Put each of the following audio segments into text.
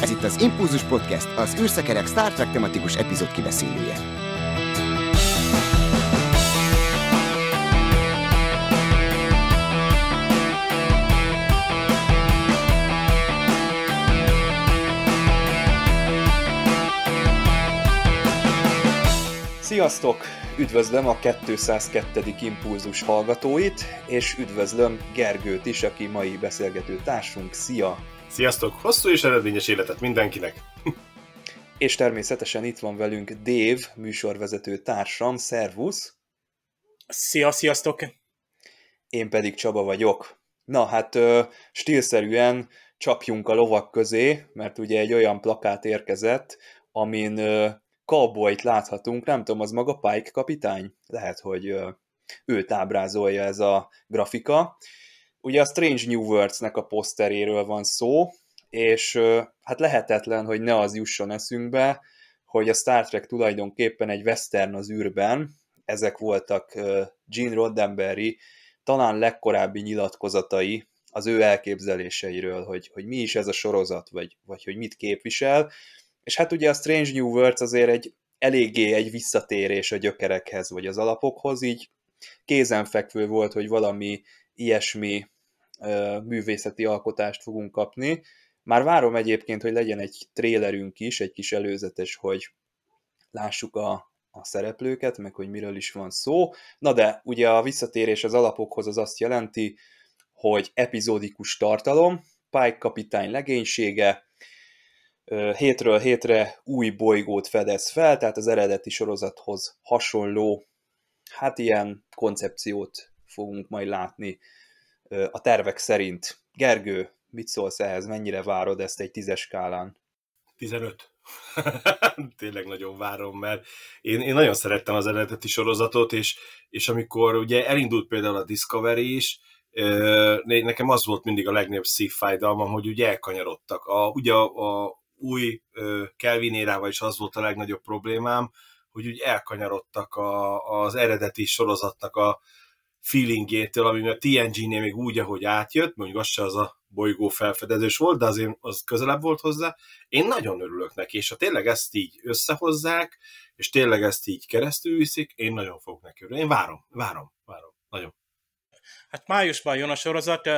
Ez itt az Impulzus Podcast, az űrszekerek Star Trek tematikus epizód kibeszélője. Sziasztok! Üdvözlöm a 202. Impulzus hallgatóit, és üdvözlöm Gergőt is, aki mai beszélgető társunk. Szia! Sziasztok! Hosszú és eredményes életet mindenkinek! és természetesen itt van velünk Dave, műsorvezető társam. Szervusz! Szia, sziasztok! Én pedig Csaba vagyok. Na hát stílszerűen csapjunk a lovak közé, mert ugye egy olyan plakát érkezett, amin cowboyt láthatunk, nem tudom, az maga Pike kapitány? Lehet, hogy őt ábrázolja ez a grafika. Ugye a Strange New Worlds-nek a poszteréről van szó, és hát lehetetlen, hogy ne az jusson eszünkbe, hogy a Star Trek tulajdonképpen egy western az űrben, ezek voltak Gene Roddenberry talán legkorábbi nyilatkozatai az ő elképzeléseiről, hogy, hogy mi is ez a sorozat, vagy, vagy hogy mit képvisel, és hát ugye a Strange New Worlds azért egy eléggé egy visszatérés a gyökerekhez, vagy az alapokhoz, így kézenfekvő volt, hogy valami ilyesmi művészeti alkotást fogunk kapni. Már várom egyébként, hogy legyen egy trélerünk is, egy kis előzetes, hogy lássuk a, a szereplőket, meg hogy miről is van szó. Na de ugye a visszatérés az alapokhoz az azt jelenti, hogy epizódikus tartalom, Pike kapitány legénysége, hétről hétre új bolygót fedez fel, tehát az eredeti sorozathoz hasonló, hát ilyen koncepciót fogunk majd látni a tervek szerint. Gergő, mit szólsz ehhez, mennyire várod ezt egy tízes skálán? 15. Tényleg nagyon várom, mert én, én nagyon szerettem az eredeti sorozatot, és, és amikor ugye elindult például a Discovery is, nekem az volt mindig a legnagyobb szívfájdalmam, hogy ugye elkanyarodtak. A, ugye a, a új Kelvin érával is az volt a legnagyobb problémám, hogy úgy elkanyarodtak a, az eredeti sorozatnak a feelingjétől, ami a TNG-nél még úgy, ahogy átjött, mondjuk az se az a bolygó felfedezős volt, de azért az közelebb volt hozzá. Én nagyon örülök neki, és ha tényleg ezt így összehozzák, és tényleg ezt így keresztül viszik, én nagyon fogok neki örülni. Én várom, várom, várom, nagyon. Hát májusban jön a sorozat,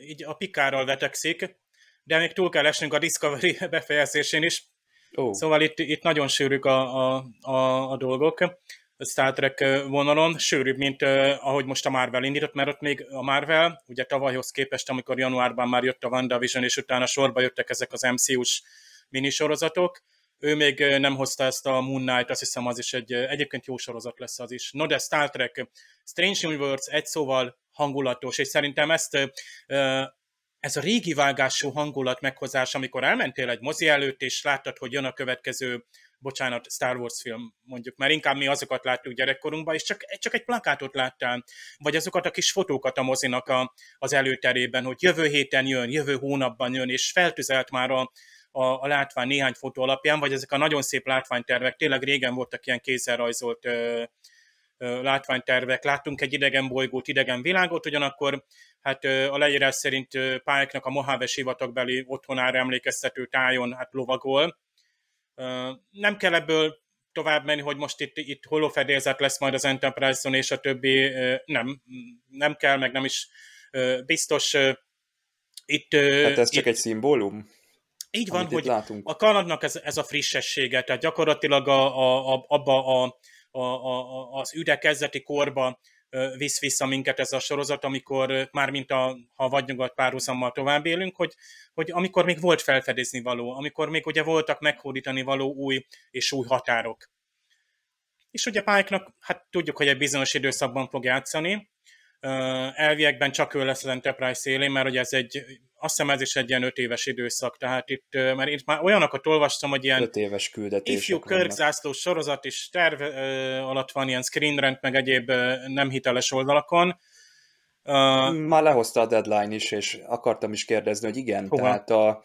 így a pikárral vetekszik, de még túl kell esnünk a Discovery befejezésén is. Oh. Szóval itt, itt nagyon sűrűk a, a, a, a dolgok Star Trek vonalon, sűrűbb, mint ahogy most a Marvel indított, mert ott még a Marvel, ugye tavalyhoz képest, amikor januárban már jött a WandaVision, és utána sorba jöttek ezek az MCU-s minisorozatok, ő még nem hozta ezt a Moon Knight, azt hiszem az is egy, egyébként jó sorozat lesz az is. No, de Star Trek, Strange Universe egy szóval hangulatos, és szerintem ezt ez a régi vágású hangulat meghozás, amikor elmentél egy mozi előtt, és láttad, hogy jön a következő, bocsánat, Star Wars film, mondjuk, mert inkább mi azokat láttuk gyerekkorunkban, és csak, csak egy plakátot láttál, vagy azokat a kis fotókat a mozinak a, az előterében, hogy jövő héten jön, jövő hónapban jön, és feltüzelt már a, a, a látvány néhány fotó alapján, vagy ezek a nagyon szép látványtervek, tényleg régen voltak ilyen kézzel rajzolt ö, látványtervek, láttunk egy idegen bolygót, idegen világot, ugyanakkor hát a leírás szerint pályáknak a Mojave sivatagբeli otthonára emlékeztető tájon hát lovagol. Nem kell ebből tovább menni, hogy most itt, itt holofedélzet lesz majd az Enterprise-on és a többi, nem, nem kell, meg nem is biztos itt... Hát ez csak itt, egy szimbólum? Így van, hogy látunk. a Kanadnak ez, ez a frissessége, tehát gyakorlatilag a, a, a, abba a a, a, az üde kezdeti korba visz vissza minket ez a sorozat, amikor már mint a, ha vagy nyugat párhuzammal tovább élünk, hogy, hogy amikor még volt felfedezni való, amikor még ugye voltak meghódítani való új és új határok. És ugye Pike-nak, hát tudjuk, hogy egy bizonyos időszakban fog játszani, elviekben csak ő lesz az Enterprise szélén, mert ugye ez egy, azt hiszem ez is egy ilyen öt éves időszak, tehát itt, mert itt már olyanokat olvastam, hogy ilyen öt éves küldetések ifjú körkzászló sorozat is terv alatt van ilyen screenrend, meg egyéb nem hiteles oldalakon. Már lehozta a deadline is, és akartam is kérdezni, hogy igen, hova? tehát a,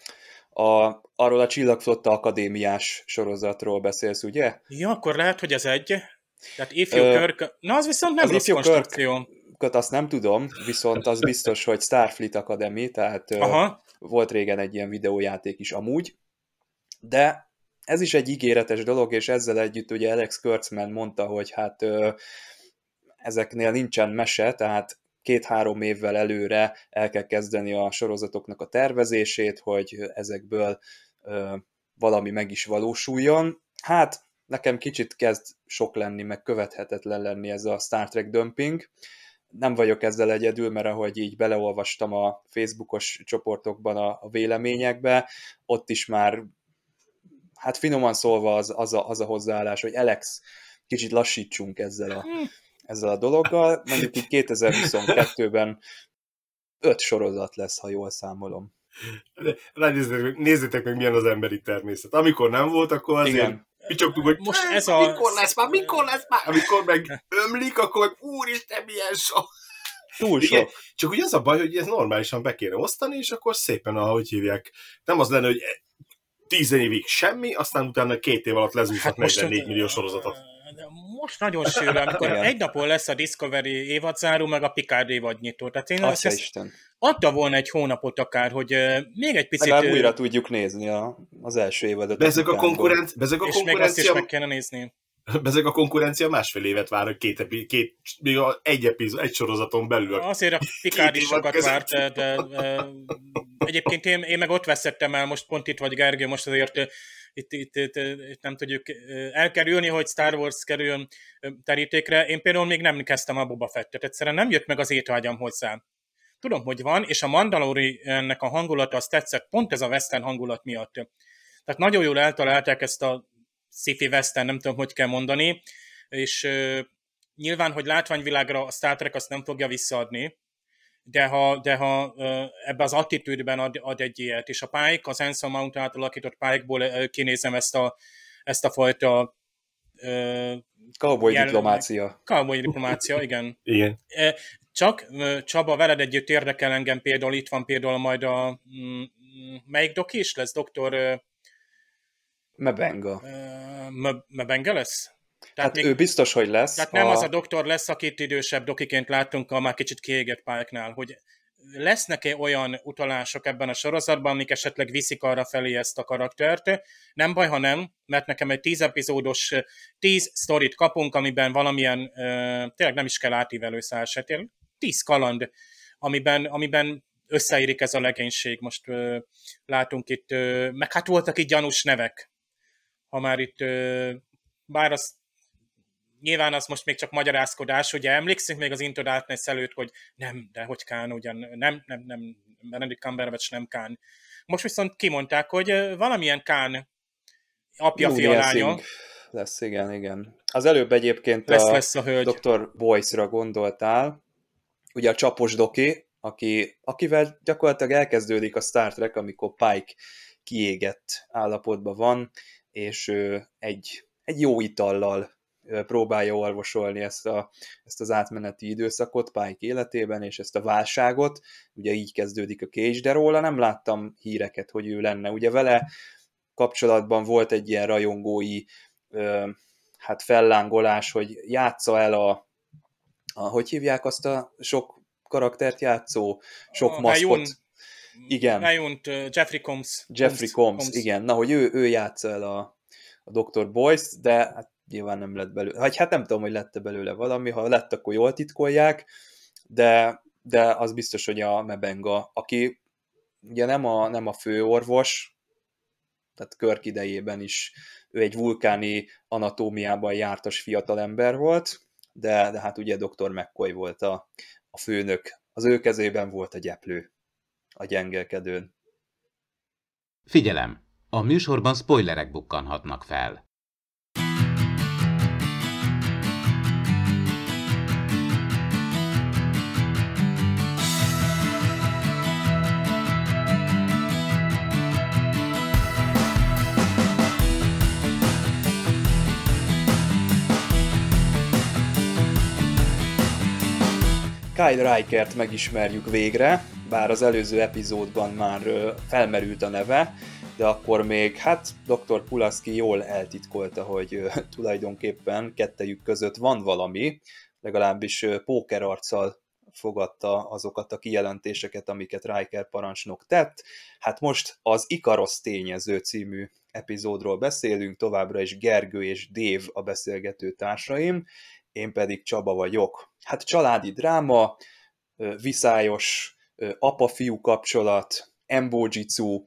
a, arról a Csillagflotta Akadémiás sorozatról beszélsz, ugye? Ja, akkor lehet, hogy ez egy. Tehát ifjú uh, Kirk... Na, az viszont nem az rossz konstrukció. Kirk Kirköt azt nem tudom, viszont az biztos, hogy Starfleet Academy, tehát Aha. volt régen egy ilyen videójáték is amúgy, De ez is egy ígéretes dolog, és ezzel együtt ugye Alex Kurtzman mondta, hogy hát ö, ezeknél nincsen mese, tehát két-három évvel előre el kell kezdeni a sorozatoknak a tervezését, hogy ezekből ö, valami meg is valósuljon. Hát nekem kicsit kezd sok lenni, meg követhetetlen lenni ez a Star Trek dumping. Nem vagyok ezzel egyedül, mert ahogy így beleolvastam a Facebookos csoportokban a, a véleményekbe, ott is már, hát finoman szólva az, az, a, az a hozzáállás, hogy Alex, kicsit lassítsunk ezzel a, ezzel a dologgal. Mondjuk így 2022-ben öt sorozat lesz, ha jól számolom. Nézzétek, nézzétek meg, milyen az emberi természet. Amikor nem volt, akkor azért Igen. Picsogtuk, hogy most ez a... mikor lesz már, mikor lesz már? Amikor meg ömlik, akkor úristen, milyen sok. Túl sok. Igen, csak ugye az a baj, hogy ez normálisan be kéne osztani, és akkor szépen, ahogy hívják, nem az lenne, hogy tíz évig semmi, aztán utána két év alatt lezúzhat hát 44 millió sorozatot most nagyon sűrű, amikor Igen. egy napon lesz a Discovery évadzáró, meg a Picard évadnyitó. Tehát én ezt Isten. adta volna egy hónapot akár, hogy még egy picit... Legalább újra tudjuk nézni a, az első évadot. Bezeg a, konkurenc, bezeg a és konkurencia... még azt is meg kellene nézni. Bezeg a konkurencia másfél évet vár, hogy két, epi, két egy, epizó, egy sorozaton belül. Azért a Picard is sokat várt, de, de, de, egyébként én, én meg ott veszettem el, most pont itt vagy Gergő, most azért itt, itt, itt, itt nem tudjuk elkerülni, hogy Star Wars kerüljön terítékre. Én például még nem kezdtem a Boba Fettet, egyszerűen nem jött meg az étvágyam hozzá. Tudom, hogy van, és a Mandalori ennek a hangulata az tetszett, pont ez a western hangulat miatt. Tehát nagyon jól eltalálták ezt a sci-fi western, nem tudom, hogy kell mondani, és nyilván, hogy látványvilágra a Star Trek azt nem fogja visszaadni, de ha, de ha ebbe az attitűdben ad, ad egy ilyet, és a Pike, az Anson Mount által alakított Pike-ból kinézem ezt a, ezt a fajta Cowboy diplomácia. Cowboy diplomácia, igen. igen. Csak Csaba, veled együtt érdekel engem például, itt van például majd a mm, melyik doki is lesz? Doktor... Mebenga. Mebenga lesz? Tehát hát még, ő biztos, hogy lesz. Tehát nem a... az a doktor lesz, akit idősebb dokiként láttunk a már kicsit kiégett pályáknál, hogy lesznek-e olyan utalások ebben a sorozatban, amik esetleg viszik arra felé ezt a karaktert. Nem baj, ha nem, mert nekem egy tíz epizódos, tíz sztorit kapunk, amiben valamilyen, tényleg nem is kell átívelő szálsetén, tíz kaland, amiben, amiben összeírik ez a legénység. Most ö, látunk itt, ö, meg hát voltak itt gyanús nevek, ha már itt, ö, bár azt nyilván az most még csak magyarázkodás, ugye emlékszünk még az Into Darkness előtt, hogy nem, de hogy Kán, ugyan nem, nem, nem, Benedict Cumberbatch nem Kán. Most viszont kimondták, hogy valamilyen Kán apja, fia, lánya. Lesz, igen, igen. Az előbb egyébként lesz, a, lesz a hölgy. Dr. Boyce-ra gondoltál, ugye a csapos doki, aki, akivel gyakorlatilag elkezdődik a Star Trek, amikor Pike kiégett állapotban van, és ő egy, egy jó itallal próbálja orvosolni ezt, a, ezt az átmeneti időszakot Pike életében, és ezt a válságot. Ugye így kezdődik a Cage, de róla nem láttam híreket, hogy ő lenne. Ugye vele kapcsolatban volt egy ilyen rajongói hát fellángolás, hogy játsza el a, a hogy hívják azt a sok karaktert játszó, sok a maszkot. igen. Rájunt, uh, Jeffrey Combs. Jeffrey Combs, Combs, igen. Na, hogy ő, ő játsza el a, a Dr. Boyce, de hát nyilván nem lett belőle, vagy hát nem tudom, hogy lett belőle valami, ha lett, akkor jól titkolják, de, de az biztos, hogy a Mebenga, aki ugye nem a, nem a főorvos, tehát Körk idejében is ő egy vulkáni anatómiában jártas fiatalember volt, de, de hát ugye dr. McCoy volt a, a főnök. Az ő kezében volt a gyeplő a gyengelkedőn. Figyelem! A műsorban spoilerek bukkanhatnak fel. Kyle Rikert megismerjük végre, bár az előző epizódban már felmerült a neve, de akkor még, hát dr. Pulaski jól eltitkolta, hogy tulajdonképpen kettejük között van valami, legalábbis pókerarccal fogadta azokat a kijelentéseket, amiket Riker parancsnok tett. Hát most az Ikaros tényező című epizódról beszélünk, továbbra is Gergő és Dév a beszélgető társaim, én pedig Csaba vagyok. Hát családi dráma, viszályos apa-fiú kapcsolat, embojitsu,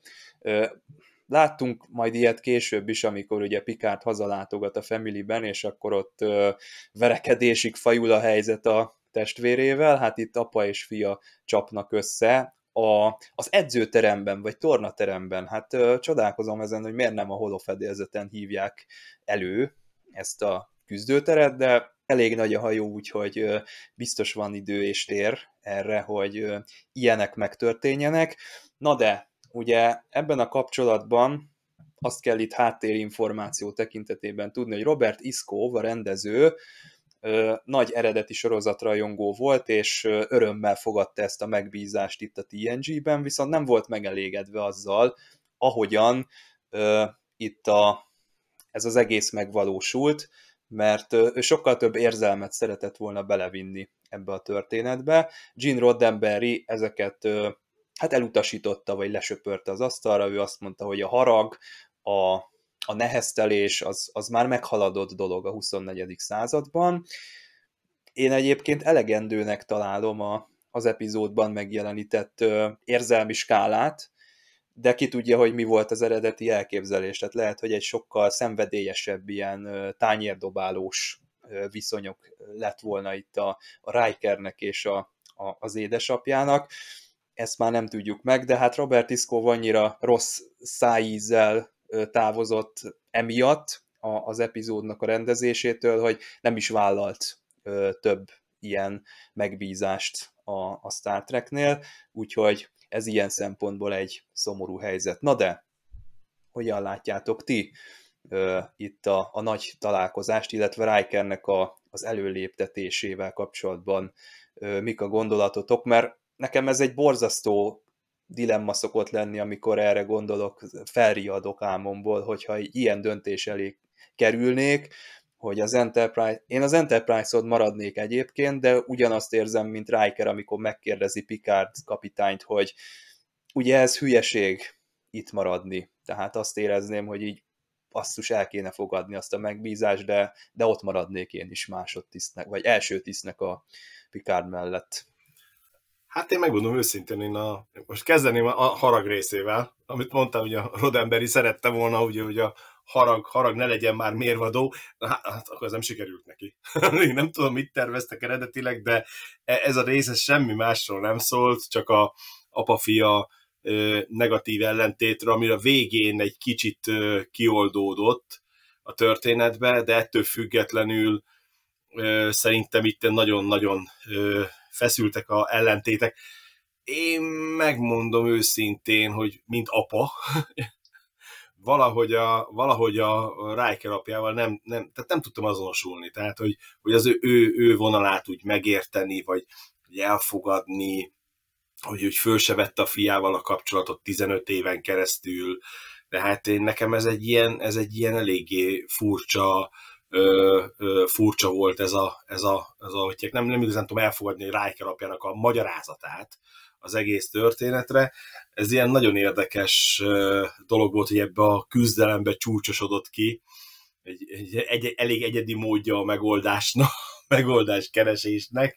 Láttunk majd ilyet később is, amikor ugye Pikát hazalátogat a Familyben, és akkor ott verekedésig fajul a helyzet a testvérével, hát itt apa és fia csapnak össze, a, az edzőteremben, vagy tornateremben, hát ö, csodálkozom ezen, hogy miért nem a holofedélzeten hívják elő ezt a küzdőteret, de elég nagy a hajó, úgyhogy biztos van idő és tér erre, hogy ilyenek megtörténjenek. Na de, ugye ebben a kapcsolatban azt kell itt háttérinformáció tekintetében tudni, hogy Robert Iskov, a rendező, nagy eredeti sorozatrajongó volt, és örömmel fogadta ezt a megbízást itt a TNG-ben, viszont nem volt megelégedve azzal, ahogyan itt a, ez az egész megvalósult, mert ő sokkal több érzelmet szeretett volna belevinni ebbe a történetbe. Gene Roddenberry ezeket hát elutasította, vagy lesöpörte az asztalra, ő azt mondta, hogy a harag, a, a neheztelés az, az már meghaladott dolog a 24. században. Én egyébként elegendőnek találom a, az epizódban megjelenített ö, érzelmi skálát, de ki tudja, hogy mi volt az eredeti elképzelés. Tehát lehet, hogy egy sokkal szenvedélyesebb, ilyen tányérdobálós viszonyok lett volna itt a, a Rikernek és a, a, az édesapjának ezt már nem tudjuk meg, de hát Robert Iskov annyira rossz szájízzel távozott emiatt az epizódnak a rendezésétől, hogy nem is vállalt több ilyen megbízást a, a Star Treknél, úgyhogy ez ilyen szempontból egy szomorú helyzet. Na de, hogyan látjátok ti itt a, a nagy találkozást, illetve Rikernek a, az előléptetésével kapcsolatban mik a gondolatotok, mert nekem ez egy borzasztó dilemma szokott lenni, amikor erre gondolok, felriadok álmomból, hogyha ilyen döntés elé kerülnék, hogy az Enterprise, én az Enterprise-od maradnék egyébként, de ugyanazt érzem, mint Riker, amikor megkérdezi Picard kapitányt, hogy ugye ez hülyeség itt maradni. Tehát azt érezném, hogy így basszus el kéne fogadni azt a megbízást, de, de ott maradnék én is másodtisztnek, vagy első tisztnek a Picard mellett. Hát én megmondom őszintén, én a, most kezdeném a harag részével, amit mondtam, hogy a Rodemberi szerette volna, ugye, hogy a harag, harag ne legyen már mérvadó, hát, akkor ez nem sikerült neki. én nem tudom, mit terveztek eredetileg, de e, ez a rész ez semmi másról nem szólt, csak a apa-fia negatív ellentétről, amire a végén egy kicsit kioldódott a történetbe, de ettől függetlenül szerintem itt nagyon-nagyon feszültek a ellentétek. Én megmondom őszintén, hogy mint apa, valahogy a, valahogy a Riker apjával nem, nem, tehát nem tudtam azonosulni. Tehát, hogy, hogy az ő, ő, ő vonalát úgy megérteni, vagy elfogadni, hogy, hogy föl se vette a fiával a kapcsolatot 15 éven keresztül. Tehát én, nekem ez egy ilyen, ez egy ilyen eléggé furcsa, ö, ö, furcsa volt ez a, ez a, ez a hogy nem, nem igazán tudom elfogadni Riker apjának a magyarázatát az egész történetre. Ez ilyen nagyon érdekes dolog volt, hogy ebbe a küzdelembe csúcsosodott ki, egy, egy, egy elég egyedi módja a megoldásnak, megoldás keresésnek.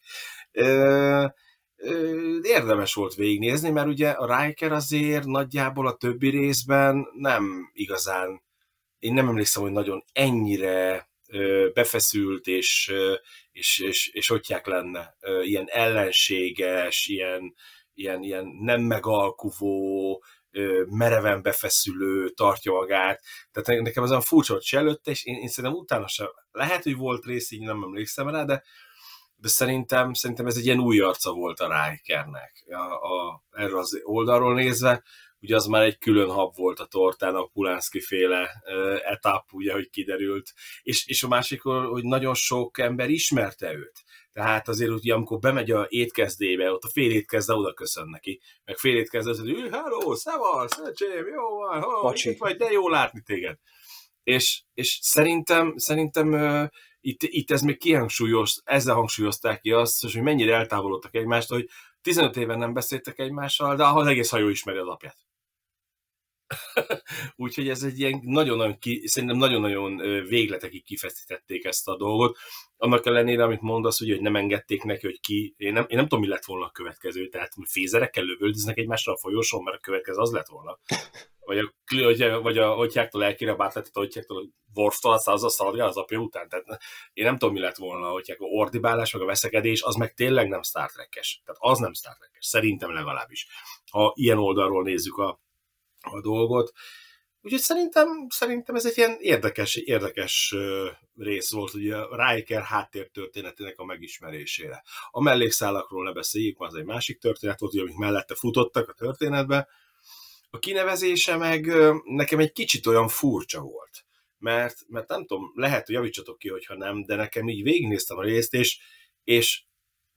Érdemes volt végignézni, mert ugye a Riker azért nagyjából a többi részben nem igazán, én nem emlékszem, hogy nagyon ennyire befeszült, és, és, és, és hogyják lenne, ilyen ellenséges, ilyen, ilyen, ilyen nem megalkuvó, mereven befeszülő, tartja magát. Tehát nekem ez olyan furcsa, hogy se előtte, és én, én szerintem utána sem. Lehet, hogy volt rész, így nem emlékszem rá, de, de szerintem, szerintem ez egy ilyen új arca volt a Rikernek a, a, erről az oldalról nézve ugye az már egy külön hab volt a tortán, a Pulánszki féle etap, ugye, hogy kiderült. És, és a másik, hogy nagyon sok ember ismerte őt. Tehát azért, ugye, amikor bemegy a étkezdébe, ott a fél étkezde oda köszön neki, meg fél étkezde, hogy hello, szevasz, öcsém, jó van, ha, vagy, de jó látni téged. És, és szerintem, szerintem itt, itt ez még kihangsúlyoz, ezzel hangsúlyozták ki azt, hogy mennyire eltávolodtak egymást, hogy 15 éven nem beszéltek egymással, de az egész hajó ismeri az apját. Úgyhogy ez egy ilyen nagyon-nagyon, ki, szerintem nagyon-nagyon végletekig kifeszítették ezt a dolgot. Annak ellenére, amit mondasz, ugye, hogy nem engedték neki, hogy ki, én nem, én nem tudom, mi lett volna a következő, tehát fézerekkel lövöldöznek egymásra a folyosón, mert a következő az lett volna. Vagy a, vagy a, vagy a Otyáktól elkére a bátletet, a Otyáktól a Worftól az a szarja az apja után. Tehát én nem tudom, mi lett volna Otyák, a ordibálás, meg a veszekedés, az meg tényleg nem Star Trek-es. Tehát az nem Star Trek-es, szerintem legalábbis. Ha ilyen oldalról nézzük a, a dolgot. Úgyhogy szerintem, szerintem ez egy ilyen érdekes, érdekes rész volt, ugye a Riker háttértörténetének a megismerésére. A mellékszálakról ne beszéljük, az egy másik történet volt, ugye, amik mellette futottak a történetbe. A kinevezése meg nekem egy kicsit olyan furcsa volt. Mert, mert nem tudom, lehet, hogy javítsatok ki, hogyha nem, de nekem így végignéztem a részt, és, és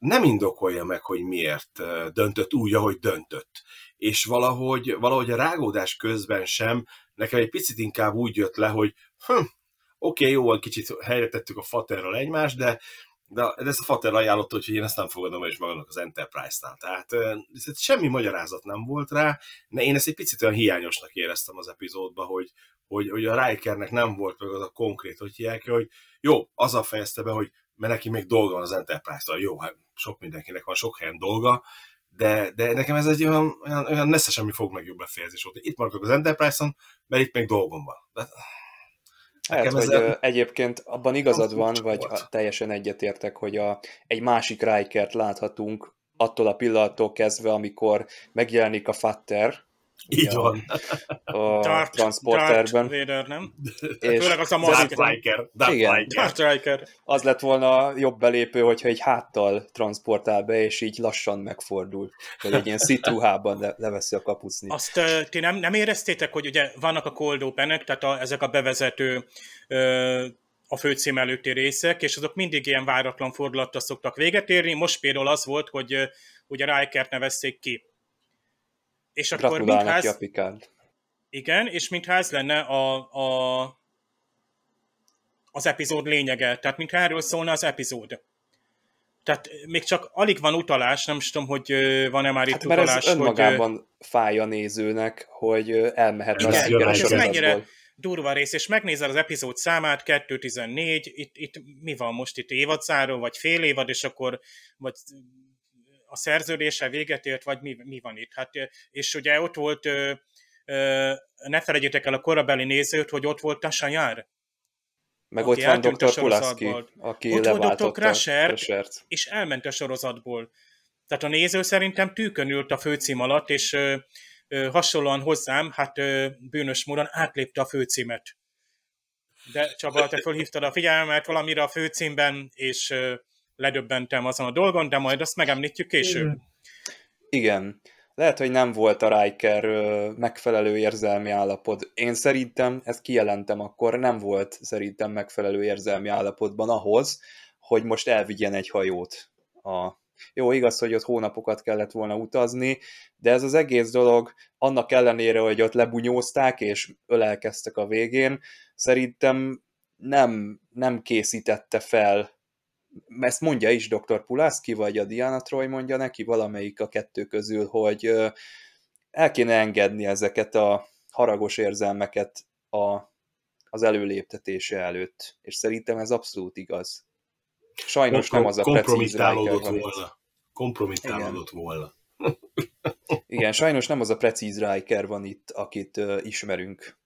nem indokolja meg, hogy miért döntött úgy, ahogy döntött és valahogy, valahogy a rágódás közben sem, nekem egy picit inkább úgy jött le, hogy hm, oké, okay, jó, van, kicsit helyre tettük a faterral egymást, de, de, ezt a fater ajánlotta, hogy én ezt nem fogadom is magamnak az Enterprise-nál. Tehát ez semmi magyarázat nem volt rá, de én ezt egy picit olyan hiányosnak éreztem az epizódban, hogy, hogy, hogy a Rikernek nem volt meg az a konkrét, hogy hívják, hogy jó, a fejezte be, hogy mert neki még dolga van az Enterprise-tal. Jó, hát sok mindenkinek van sok helyen dolga, de, de nekem ez egy olyan, olyan, olyan nesze semmi fog meg jobb befejezés volt. Itt maradok az Enterprise-on, mert itt még dolgom van. De... Hát, hogy ezzel... egyébként abban igazad van, vagy volt. teljesen egyetértek, hogy a, egy másik Rikert láthatunk attól a pillanattól kezdve, amikor megjelenik a Fatter, így van. A Dart, transporterben. Darth Vader, nem? És Főleg az a Darth Riker. Darth igen. Darth Riker. Az lett volna jobb belépő, hogyha egy háttal transportál be, és így lassan megfordul. Vagy egy ilyen szitruhában le, leveszi a kapucni. Azt uh, ti nem, nem éreztétek, hogy ugye vannak a cold openek, tehát a, ezek a bevezető uh, a főcím előtti részek, és azok mindig ilyen váratlan fordulattal szoktak véget érni. Most például az volt, hogy uh, ugye Rikert nevezték ki és akkor mintha ez, Igen, és mintha ez lenne a, a, az epizód lényege, tehát mintha erről szólna az epizód. Tehát még csak alig van utalás, nem is tudom, hogy van-e már itt hát, mert utalás. ez önmagában hogy, fáj a nézőnek, hogy elmehet igen, a igen, ez mennyire durva rész, és megnézel az epizód számát, 2.14, itt, itt mi van most itt évadzáró, vagy fél évad, és akkor vagy a szerződése véget ért, vagy mi, mi van itt. Hát, és ugye ott volt, ne felejtjétek el a korabeli nézőt, hogy ott volt Tasha Jár. Meg ott van Dr. Pulaski, aki ott volt Dr. Crusher, és elment a sorozatból. Tehát a néző szerintem tűkön ült a főcím alatt, és ö, ö, hasonlóan hozzám, hát ö, bűnös módon átlépte a főcímet. De Csaba, te fölhívtad a figyelmet valamire a főcímben, és ledöbbentem azon a dolgon, de majd azt megemlítjük később. Igen. Lehet, hogy nem volt a Riker megfelelő érzelmi állapot. Én szerintem, ezt kijelentem akkor, nem volt szerintem megfelelő érzelmi állapotban ahhoz, hogy most elvigyen egy hajót. A... Jó, igaz, hogy ott hónapokat kellett volna utazni, de ez az egész dolog, annak ellenére, hogy ott lebunyózták és ölelkeztek a végén, szerintem nem, nem készítette fel ezt mondja is dr. Pulaski, vagy a Diana Troy mondja neki, valamelyik a kettő közül, hogy el kéne engedni ezeket a haragos érzelmeket a, az előléptetése előtt. És szerintem ez abszolút igaz. Sajnos nem az a precíz Riker volna. Kompromittálódott volna. Igen, sajnos nem az a precíz Riker van itt, akit uh, ismerünk.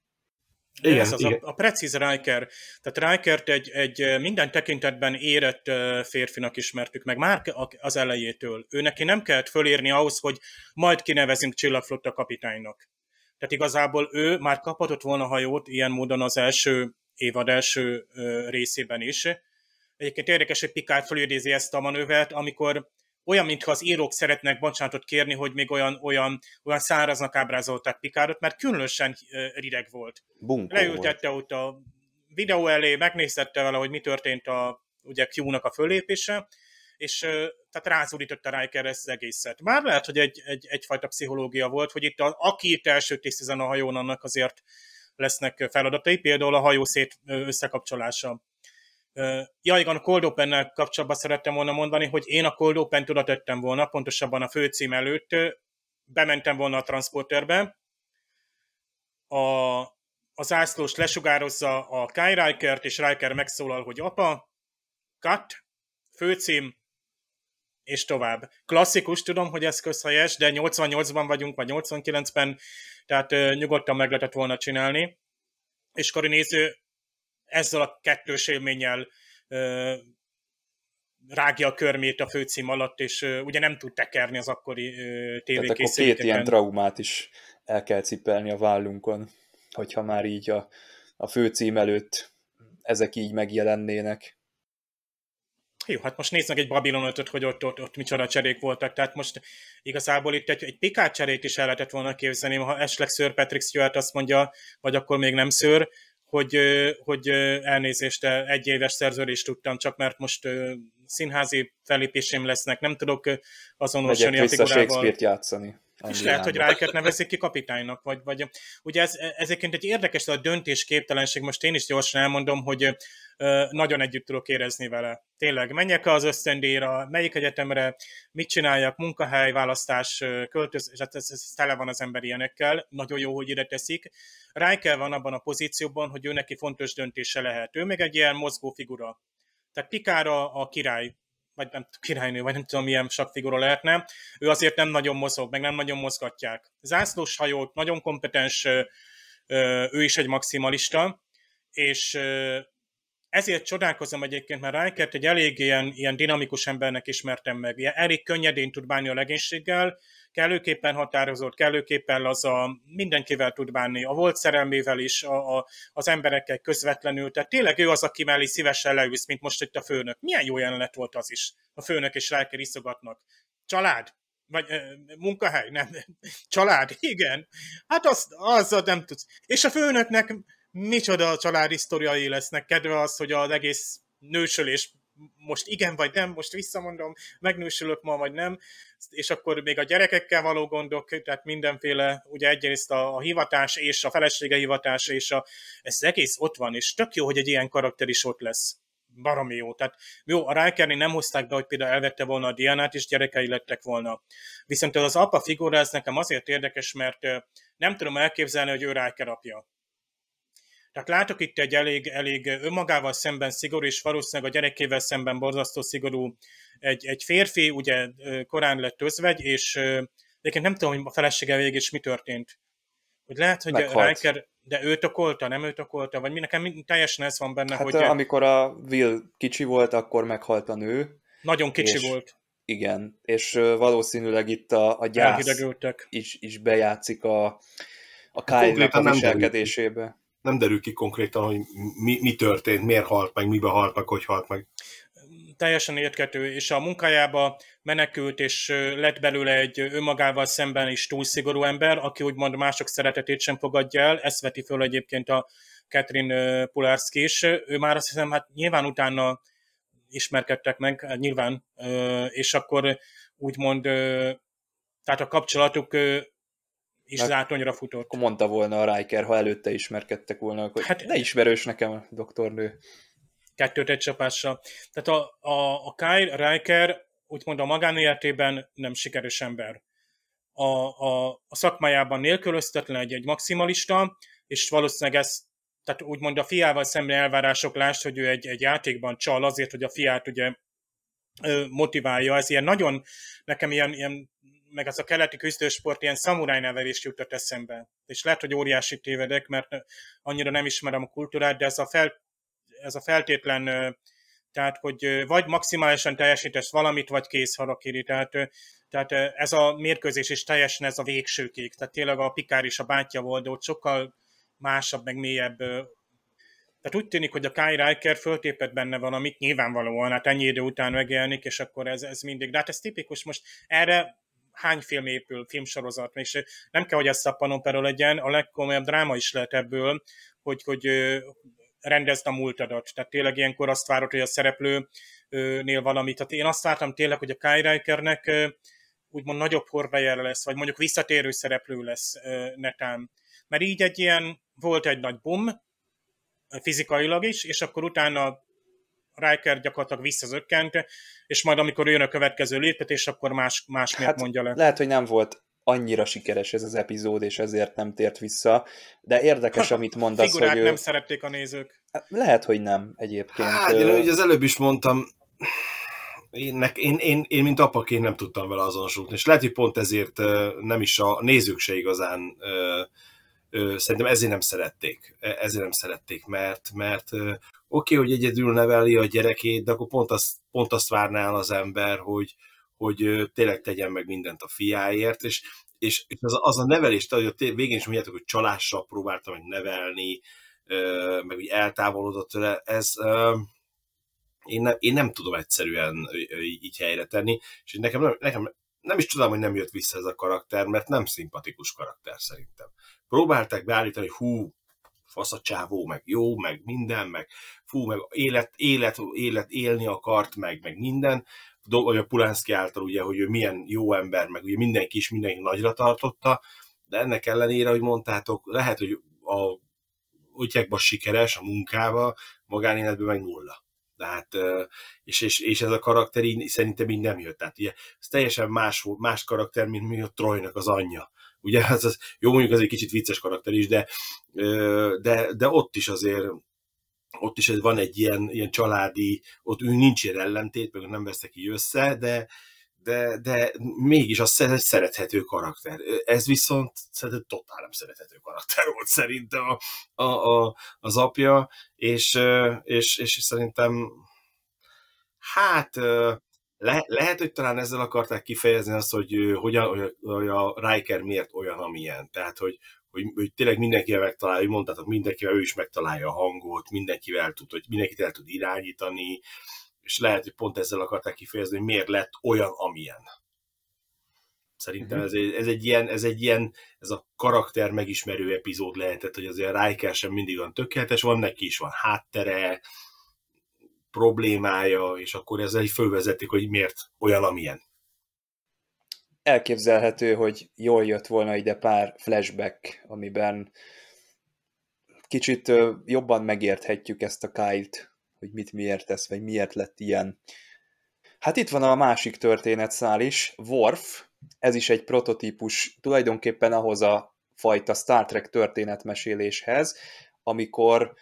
Igen, ez az igen. A, a precíz Riker. Tehát Rikert egy, egy minden tekintetben érett férfinak ismertük meg már az elejétől. Ő neki nem kellett fölérni ahhoz, hogy majd kinevezünk csillagflotta kapitánynak. Tehát igazából ő már kaphatott volna hajót ilyen módon az első évad első részében is. Egyébként érdekes, hogy Picard fölidézi ezt a manővert, amikor olyan, mintha az írók szeretnek bocsánatot kérni, hogy még olyan, olyan, olyan száraznak ábrázolták Pikárot, mert különösen rideg volt. Bunkó Leültette volt. ott a videó elé, megnéztette vele, hogy mi történt a ugye Q-nak a fölépése, és tehát rázulította Riker ezt az egészet. Már lehet, hogy egy, egy, egyfajta pszichológia volt, hogy itt a, aki itt első tisztizen a hajón, annak azért lesznek feladatai, például a hajó szét összekapcsolása Ja, igen, a Cold open kapcsolatban szerettem volna mondani, hogy én a Cold Open-t oda tettem volna, pontosabban a főcím előtt, bementem volna a transporterbe, a, a zászlós lesugározza a Kai Rikert, és Riker megszólal, hogy apa, cut, főcím, és tovább. Klasszikus, tudom, hogy ez közhelyes, de 88-ban vagyunk, vagy 89-ben, tehát nyugodtan meg lehetett volna csinálni. És Kari néző ezzel a kettős élménnyel rágja a körmét a főcím alatt, és ugye nem tud tekerni az akkori tévékészítőket. Tehát akkor két ilyen traumát is el kell cipelni a vállunkon, hogyha már így a, a főcím előtt ezek így megjelennének. Jó, hát most nézd meg egy Babylon 5 hogy ott, ott, ott micsoda cserék voltak, tehát most igazából itt egy, egy Picard cserét is el lehetett volna képzelni, ha esetleg Sir Patrick Stewart azt mondja, vagy akkor még nem Sir, hogy, hogy elnézést, egy éves szerződést tudtam, csak mert most színházi felépésém lesznek, nem tudok azonosulni a figurával. Shakespeare-t játszani. És lehet, hogy Rijkert nevezik ki kapitánynak, vagy, vagy ugye ez, ezeket egy érdekes a döntésképtelenség, most én is gyorsan elmondom, hogy nagyon együtt tudok érezni vele. Tényleg, menjek az ösztöndíjra, melyik egyetemre, mit csináljak, munkahely, választás, költöz, hát ez, ez tele van az ember ilyenekkel, nagyon jó, hogy ide teszik. Riker van abban a pozícióban, hogy ő neki fontos döntése lehet. Ő még egy ilyen mozgó figura. Tehát Pikára a király vagy nem királynő, vagy nem tudom milyen sakfigura lehetne, ő azért nem nagyon mozog, meg nem nagyon mozgatják. Zászlós hajó, nagyon kompetens, ő is egy maximalista, és ezért csodálkozom egyébként, mert Rijkert egy elég ilyen, ilyen dinamikus embernek ismertem meg. Ilyen elég könnyedén tud bánni a legénységgel, kellőképpen határozott, kellőképpen laza, mindenkivel tud bánni, a volt szerelmével is, a, a, az emberekkel közvetlenül. Tehát tényleg ő az, aki mellé szívesen leülsz, mint most itt a főnök. Milyen jó jelenet volt az is. A főnök és Rijker iszogatnak. Család, vagy munkahely, nem, család, igen. Hát az, azzal nem tudsz. És a főnöknek micsoda családi sztoriai lesznek, kedve az, hogy az egész nősölés most igen vagy nem, most visszamondom, megnősülök ma vagy nem, és akkor még a gyerekekkel való gondok, tehát mindenféle, ugye egyrészt a, a hivatás és a felesége hivatás, és a, ez egész ott van, és tök jó, hogy egy ilyen karakter is ott lesz. Baromi jó. Tehát jó, a Rikerni nem hozták be, hogy például elvette volna a Dianát, és gyerekei lettek volna. Viszont az apa figura, ez nekem azért érdekes, mert nem tudom elképzelni, hogy ő Riker apja tehát látok itt egy elég, elég önmagával szemben szigorú, és valószínűleg a gyerekével szemben borzasztó szigorú egy, egy férfi, ugye korán lett özvegy, és egyébként nem tudom, hogy a felesége végig is mi történt. Hogy lehet, hogy Meghalt. Riker, de őt okolta, nem őt okolta, vagy mi nekem teljesen ez van benne, hát hogy... amikor a Will kicsi volt, akkor meghalt a nő. Nagyon kicsi és, volt. Igen, és valószínűleg itt a, a gyász is, is bejátszik a, a Kyle-nak a viselkedésébe nem derül ki konkrétan, hogy mi, mi történt, miért halt meg, mibe halt meg, hogy halt meg. Teljesen érthető, és a munkájába menekült, és lett belőle egy önmagával szemben is túl szigorú ember, aki úgymond mások szeretetét sem fogadja el, ezt veti föl egyébként a Catherine Pularski is. Ő már azt hiszem, hát nyilván utána ismerkedtek meg, hát nyilván, és akkor úgymond, tehát a kapcsolatuk is Mert zátonyra futott. Akkor mondta volna a Riker, ha előtte ismerkedtek volna, hogy hát, ne ismerős nekem a doktornő. Kettőt egy csapással. Tehát a, a, a Kyle Riker úgymond a magánéletében nem sikeres ember. A, a, a szakmájában nélkülöztetlen egy, egy maximalista, és valószínűleg ez, tehát úgymond a fiával szemben elvárások lást, hogy ő egy, egy játékban csal azért, hogy a fiát ugye motiválja. Ez ilyen nagyon, nekem ilyen, ilyen meg az a keleti küzdősport ilyen szamuráj nevelést jutott eszembe. És lehet, hogy óriási tévedek, mert annyira nem ismerem a kultúrát, de ez a, fel, ez a feltétlen, tehát, hogy vagy maximálisan teljesítesz valamit, vagy kész harakiri. Tehát, tehát ez a mérkőzés is teljesen ez a végsőkék. Tehát tényleg a Pikár is a bátyja volt, de ott sokkal másabb, meg mélyebb tehát úgy tűnik, hogy a Kai Riker föltépett benne valamit, nyilvánvalóan, hát ennyi idő után megjelenik, és akkor ez, ez mindig. De hát ez tipikus, most erre hány film épül, filmsorozat, és nem kell, hogy ez szappanopera legyen, a legkomolyabb dráma is lehet ebből, hogy, hogy rendezd a múltadat. Tehát tényleg ilyenkor azt várod, hogy a szereplőnél valamit. Tehát én azt vártam tényleg, hogy a Kai Rikernek úgymond nagyobb horvejere lesz, vagy mondjuk visszatérő szereplő lesz netán. Mert így egy ilyen, volt egy nagy bum, fizikailag is, és akkor utána Riker gyakorlatilag visszazökkent, és majd amikor jön a következő léptetés, akkor más, más miért hát, mondja le. Lehet, hogy nem volt annyira sikeres ez az epizód, és ezért nem tért vissza, de érdekes, amit mondasz, Figurák hogy... nem szerették a nézők. Hát lehet, hogy nem egyébként. Hát, én ugye az előbb is mondtam, én, én, én, én, mint apaként nem tudtam vele azonosulni, és lehet, hogy pont ezért nem is a nézők se igazán szerintem ezért nem szerették. E, ezért nem szerették, mert, mert oké, okay, hogy egyedül neveli a gyerekét, de akkor pont azt, pont azt várná az ember, hogy, hogy tényleg tegyen meg mindent a fiáért, és, és, az, az a nevelés, hogy a végén is mondjátok, hogy csalással próbálta meg nevelni, meg úgy eltávolodott tőle, ez én nem, én nem tudom egyszerűen így helyre tenni, és nekem, nekem nem is tudom, hogy nem jött vissza ez a karakter, mert nem szimpatikus karakter szerintem. Próbálták beállítani, hú, fasz a csávó, meg jó, meg minden, meg fú, meg élet, élet, élet élni akart, meg, meg minden, vagy a Pulánszki által ugye, hogy ő milyen jó ember, meg ugye mindenki is mindenki nagyra tartotta, de ennek ellenére, hogy mondtátok, lehet, hogy a útjákban sikeres a munkába, magánéletben meg nulla. Tehát, és, és, és ez a karakter így, szerintem így nem jött. Tehát ugye ez teljesen más, más karakter, mint mi a Trojnak az anyja. Ugye, az, az, jó, mondjuk az egy kicsit vicces karakter is, de, de, de ott is azért ott is van egy ilyen, ilyen családi, ott ő nincs ilyen ellentét, meg nem vesztek így össze, de, de, de mégis az egy szerethető karakter. Ez viszont szerintem totál nem szerethető karakter volt szerintem a, a, a, az apja, és, és, és szerintem hát le, lehet, hogy talán ezzel akarták kifejezni azt, hogy hogyan, hogy a Riker miért olyan, amilyen. Tehát, hogy, hogy, hogy tényleg mindenkivel megtalálja, hogy mondtátok, mindenkivel ő is megtalálja a hangot, mindenkivel tud, hogy mindenkit el tud irányítani, és lehet, hogy pont ezzel akarták kifejezni, hogy miért lett olyan, amilyen. Szerintem uh-huh. ez, egy, ez, egy ilyen, ez egy ilyen, ez a karakter megismerő epizód lehetett, hogy azért Riker sem mindig van tökéletes, van neki is van háttere, problémája, és akkor ezzel egy fölvezetik, hogy miért olyan, amilyen. Elképzelhető, hogy jól jött volna ide pár flashback, amiben kicsit jobban megérthetjük ezt a Kyle-t, hogy mit miért tesz, vagy miért lett ilyen. Hát itt van a másik történetszál is, Worf, ez is egy prototípus tulajdonképpen ahhoz a fajta Star Trek történetmeséléshez, amikor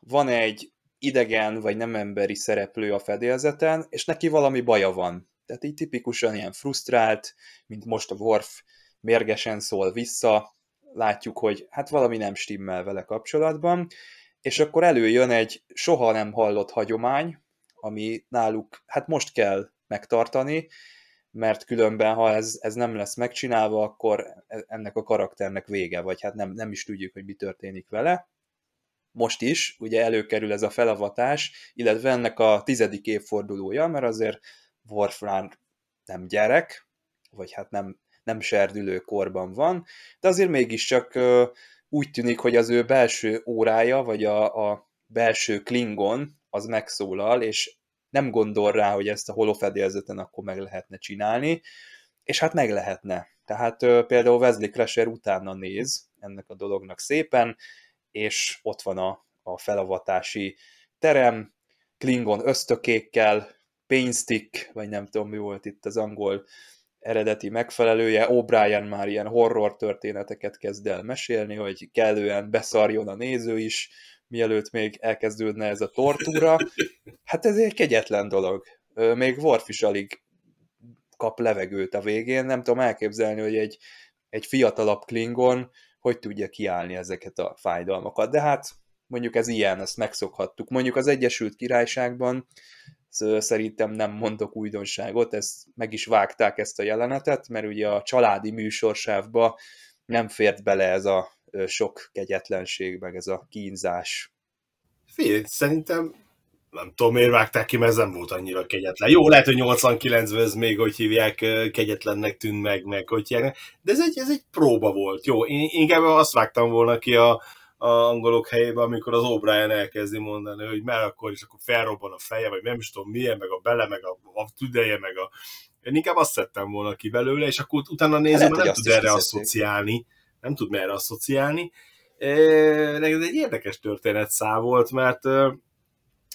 van egy idegen vagy nem emberi szereplő a fedélzeten, és neki valami baja van. Tehát így tipikusan ilyen frusztrált, mint most a Worf mérgesen szól vissza, látjuk, hogy hát valami nem stimmel vele kapcsolatban, és akkor előjön egy soha nem hallott hagyomány, ami náluk hát most kell megtartani, mert különben, ha ez, ez nem lesz megcsinálva, akkor e, ennek a karakternek vége, vagy hát nem, nem is tudjuk, hogy mi történik vele. Most is, ugye előkerül ez a felavatás, illetve ennek a tizedik évfordulója, mert azért Warfrán nem gyerek, vagy hát nem, nem serdülő korban van, de azért mégiscsak úgy tűnik, hogy az ő belső órája, vagy a, a belső klingon az megszólal, és nem gondol rá, hogy ezt a holofedélzeten akkor meg lehetne csinálni, és hát meg lehetne. Tehát például Wesley Crusher utána néz ennek a dolognak szépen, és ott van a, a felavatási terem, Klingon ösztökékkel, painstick, vagy nem tudom mi volt itt az angol eredeti megfelelője, O'Brien már ilyen horror történeteket kezd el mesélni, hogy kellően beszarjon a néző is, mielőtt még elkezdődne ez a tortúra. Hát ez egy kegyetlen dolog. Még Worf is alig kap levegőt a végén, nem tudom elképzelni, hogy egy, egy fiatalabb Klingon hogy tudja kiállni ezeket a fájdalmakat. De hát mondjuk ez ilyen, ezt megszokhattuk. Mondjuk az Egyesült Királyságban szerintem nem mondok újdonságot, ezt meg is vágták ezt a jelenetet, mert ugye a családi műsorsávba nem fért bele ez a sok kegyetlenség, meg ez a kínzás. Figyelj, szerintem nem tudom, miért vágták ki, mert ez nem volt annyira kegyetlen. Jó, lehet, hogy 89-ben ez még, hogy hívják, kegyetlennek tűnt meg, meg hogy hívják, de ez egy, ez egy próba volt. Jó, én inkább azt vágtam volna ki a, a angolok helyébe, amikor az O'Brien elkezdi mondani, hogy már akkor is akkor felrobban a feje, vagy nem is tudom milyen, meg a bele, meg a, a tüdeje, meg a... Én inkább azt szedtem volna ki belőle, és akkor utána nézem, nem tud erre asszociálni. Nem tud merre asszociálni. Ez egy érdekes történet szá volt, mert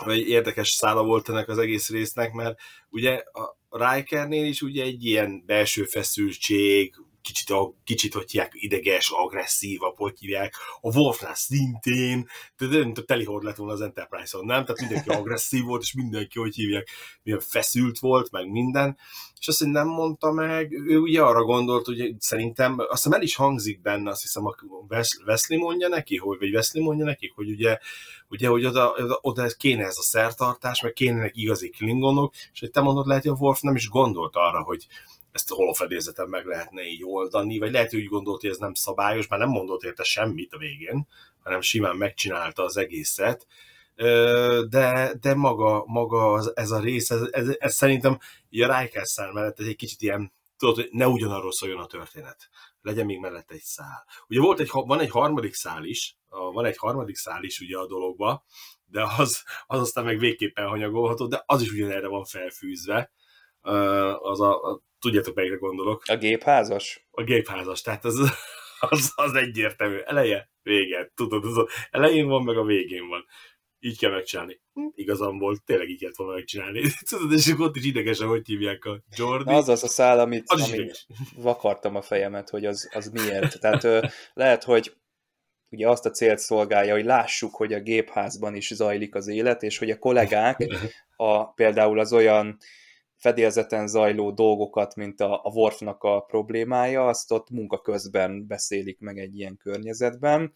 vagy érdekes szála volt ennek az egész résznek, mert ugye a Rikernél is ugye egy ilyen belső feszültség, kicsit, a, kicsit hogy hívják, ideges, agresszív, hogy hívják. A Wolfnál szintén, de nem tudom, telihord lett volna az Enterprise-on, nem? Tehát mindenki agresszív volt, és mindenki, hogy hívják, milyen feszült volt, meg minden. És azt, hogy nem mondta meg, ő ugye arra gondolt, hogy szerintem, azt hiszem el is hangzik benne, azt hiszem a Wesley mondja neki, hogy, vagy Wesley mondja neki, hogy ugye, ugye hogy oda, oda, oda kéne ez a szertartás, meg kéne igazi klingonok, és hogy te mondod, lehet, hogy a Wolf nem is gondolt arra, hogy, ezt holofedélzeten meg lehetne így oldani, vagy lehet, hogy úgy gondolt, hogy ez nem szabályos, már nem mondott érte semmit a végén, hanem simán megcsinálta az egészet, de, de maga, maga ez a rész, ez, ez, ez szerintem a Riker szál mellett ez egy kicsit ilyen, tudod, hogy ne ugyanarról szóljon a történet. Legyen még mellett egy szál. Ugye volt egy, van egy harmadik szál is, van egy harmadik szál is ugye a dologba, de az, az aztán meg végképpen hanyagolható, de az is ugyanerre van felfűzve. Az a, a tudjátok, melyikre gondolok. A gépházas? A gépházas, tehát az, az, az egyértelmű. Eleje, vége. Tudod, tudod, elején van, meg a végén van. Így kell megcsinálni. Hm, igazam volt, tényleg így kellett volna megcsinálni. Tudod, és ott is idegesen, hogy hívják a Jordi. Az az a szál, amit, az amit vakartam a fejemet, hogy az, az miért. Tehát lehet, hogy ugye azt a célt szolgálja, hogy lássuk, hogy a gépházban is zajlik az élet, és hogy a kollégák a, például az olyan fedélzeten zajló dolgokat, mint a, a Worfnak a problémája, azt ott munka közben beszélik meg egy ilyen környezetben,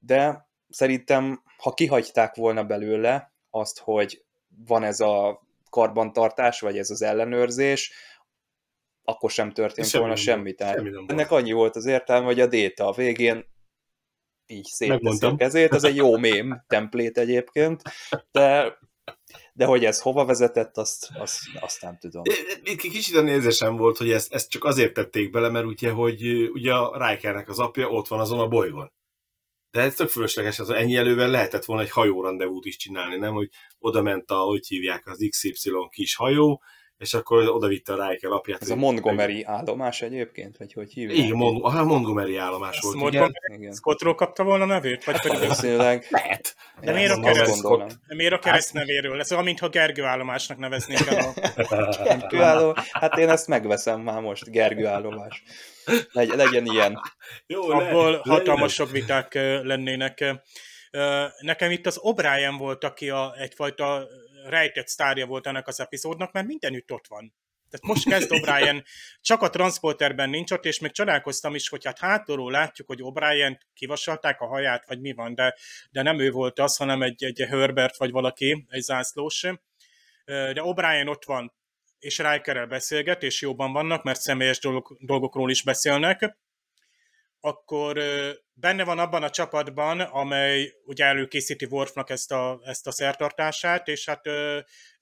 de szerintem, ha kihagyták volna belőle azt, hogy van ez a karbantartás, vagy ez az ellenőrzés, akkor sem történt semmi volna semmi. Tehát semmi ennek annyi volt az értelme, hogy a déta a végén így szétteszi a kezét, ez egy jó mém templét egyébként, de de hogy ez hova vezetett, azt, azt, azt nem tudom. Kicsit a nézésem volt, hogy ezt, ezt csak azért tették bele, mert ugye, hogy ugye a Rikernek az apja ott van azon a bolygón. De ez tök fölösleges, az ennyi elővel lehetett volna egy hajórandevút is csinálni, nem? Hogy oda ment a, hogy hívják, az XY kis hajó, és akkor oda vitte a Riker apját. Ez a Montgomery meg... állomás egyébként, vagy hogy hívják? Igen, Mon- a Montgomery állomás Ezt volt. Montgomery igen. Scottról kapta volna nevét? Vagy pedig Valószínűleg. Lehet. De miért a, kereszt, de miért a keresztnevéről? Ez olyan, mintha Gergő állomásnak neveznék el a... Gergő állomás? Hát én ezt megveszem már most, Gergő állomás. Legy, legyen ilyen. Jó, Abból le, hatalmas sok viták lennének. Nekem itt az O'Brien volt, aki a, egyfajta rejtett sztárja volt ennek az epizódnak, mert mindenütt ott van. Tehát most kezd O'Brien, csak a transporterben nincs ott, és még csodálkoztam is, hogy hát hátulról látjuk, hogy O'Brien kivasalták a haját, vagy mi van, de, de nem ő volt az, hanem egy, egy Herbert, vagy valaki, egy zászlós. De O'Brien ott van, és Rikerrel beszélget, és jóban vannak, mert személyes dolgok, dolgokról is beszélnek, akkor benne van abban a csapatban, amely ugye előkészíti Worfnak ezt a, ezt a szertartását, és hát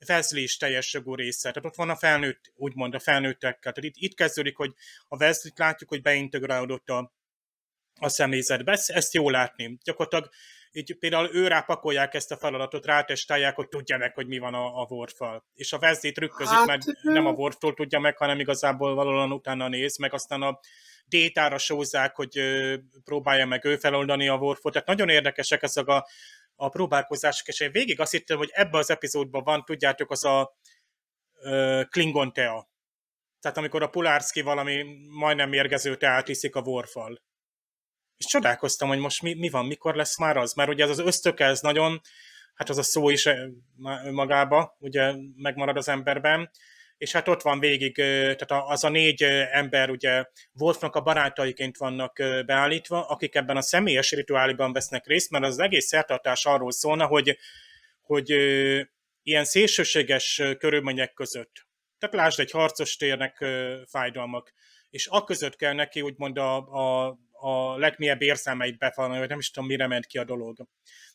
Wesley is teljes jogú része. Tehát ott van a felnőtt, úgymond a felnőttekkel. Tehát itt, itt kezdődik, hogy a Wesley-t látjuk, hogy beintegrálódott a, a személyzetbe. Ezt, ezt jó látni. Gyakorlatilag így például ő pakolják ezt a feladatot, rátestálják, hogy tudja meg, hogy mi van a, a Worf-val. És a Wesley trükközik, hát, mert nem a Worf-tól tudja meg, hanem igazából valóan utána néz, meg aztán a détára sózzák, hogy próbálja meg ő feloldani a Worfot. Tehát nagyon érdekesek ezek a, a próbálkozások, és én végig azt hittem, hogy ebben az epizódban van, tudjátok, az a Klingon tea. Tehát amikor a Pulárszki valami majdnem mérgező teát iszik a Worfal. És csodálkoztam, hogy most mi, mi van, mikor lesz már az, mert ugye ez az ösztöke, ez nagyon, hát az a szó is magába, ugye megmarad az emberben, és hát ott van végig, tehát az a négy ember ugye Wolfnak a barátaiként vannak beállítva, akik ebben a személyes rituáliban vesznek részt, mert az egész szertartás arról szólna, hogy, hogy ilyen szélsőséges körülmények között, tehát lásd egy harcos térnek fájdalmak, és a között kell neki úgymond a, a, a legmélyebb érzelmeit befalni, vagy nem is tudom, mire ment ki a dolog.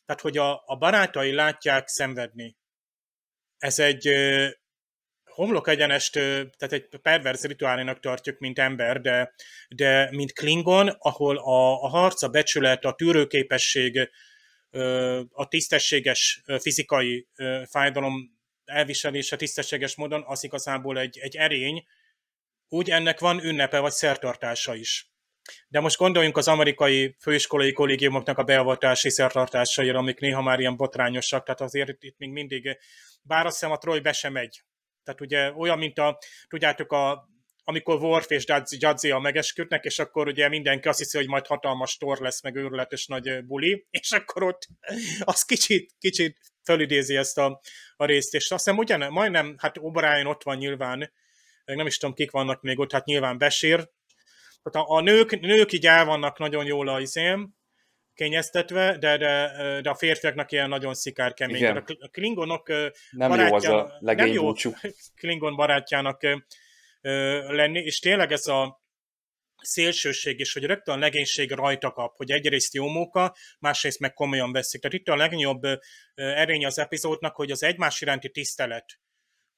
Tehát, hogy a, a barátai látják szenvedni. Ez egy homlok egyenest, tehát egy perverz rituálénak tartjuk, mint ember, de, de mint Klingon, ahol a, a harc, a becsület, a tűrőképesség, a tisztességes fizikai fájdalom elviselése tisztességes módon, az igazából egy, egy erény, úgy ennek van ünnepe vagy szertartása is. De most gondoljunk az amerikai főiskolai kollégiumoknak a beavatási szertartásaira, amik néha már ilyen botrányosak, tehát azért itt, még mindig, bár azt hiszem a Troy be sem megy. Tehát ugye olyan, mint a, tudjátok, a, amikor Worf és Jadzia megesküdnek, és akkor ugye mindenki azt hiszi, hogy majd hatalmas tor lesz, meg őrületes nagy buli, és akkor ott az kicsit, kicsit fölidézi ezt a, a részt, és azt hiszem ugyan, majdnem, hát O'Brien ott van nyilván, nem is tudom, kik vannak még ott, hát nyilván Besír, tehát a, a nők, nők így el vannak nagyon jól a izém, kényeztetve, de, de, de a férfiaknak ilyen nagyon szikár kemény. Igen. A klingonok nem barátja, jó az a nem jó klingon barátjának lenni, és tényleg ez a szélsőség is, hogy rögtön a legénység rajta kap, hogy egyrészt jó móka, másrészt meg komolyan veszik. Tehát itt a legnagyobb erény az epizódnak, hogy az egymás iránti tisztelet,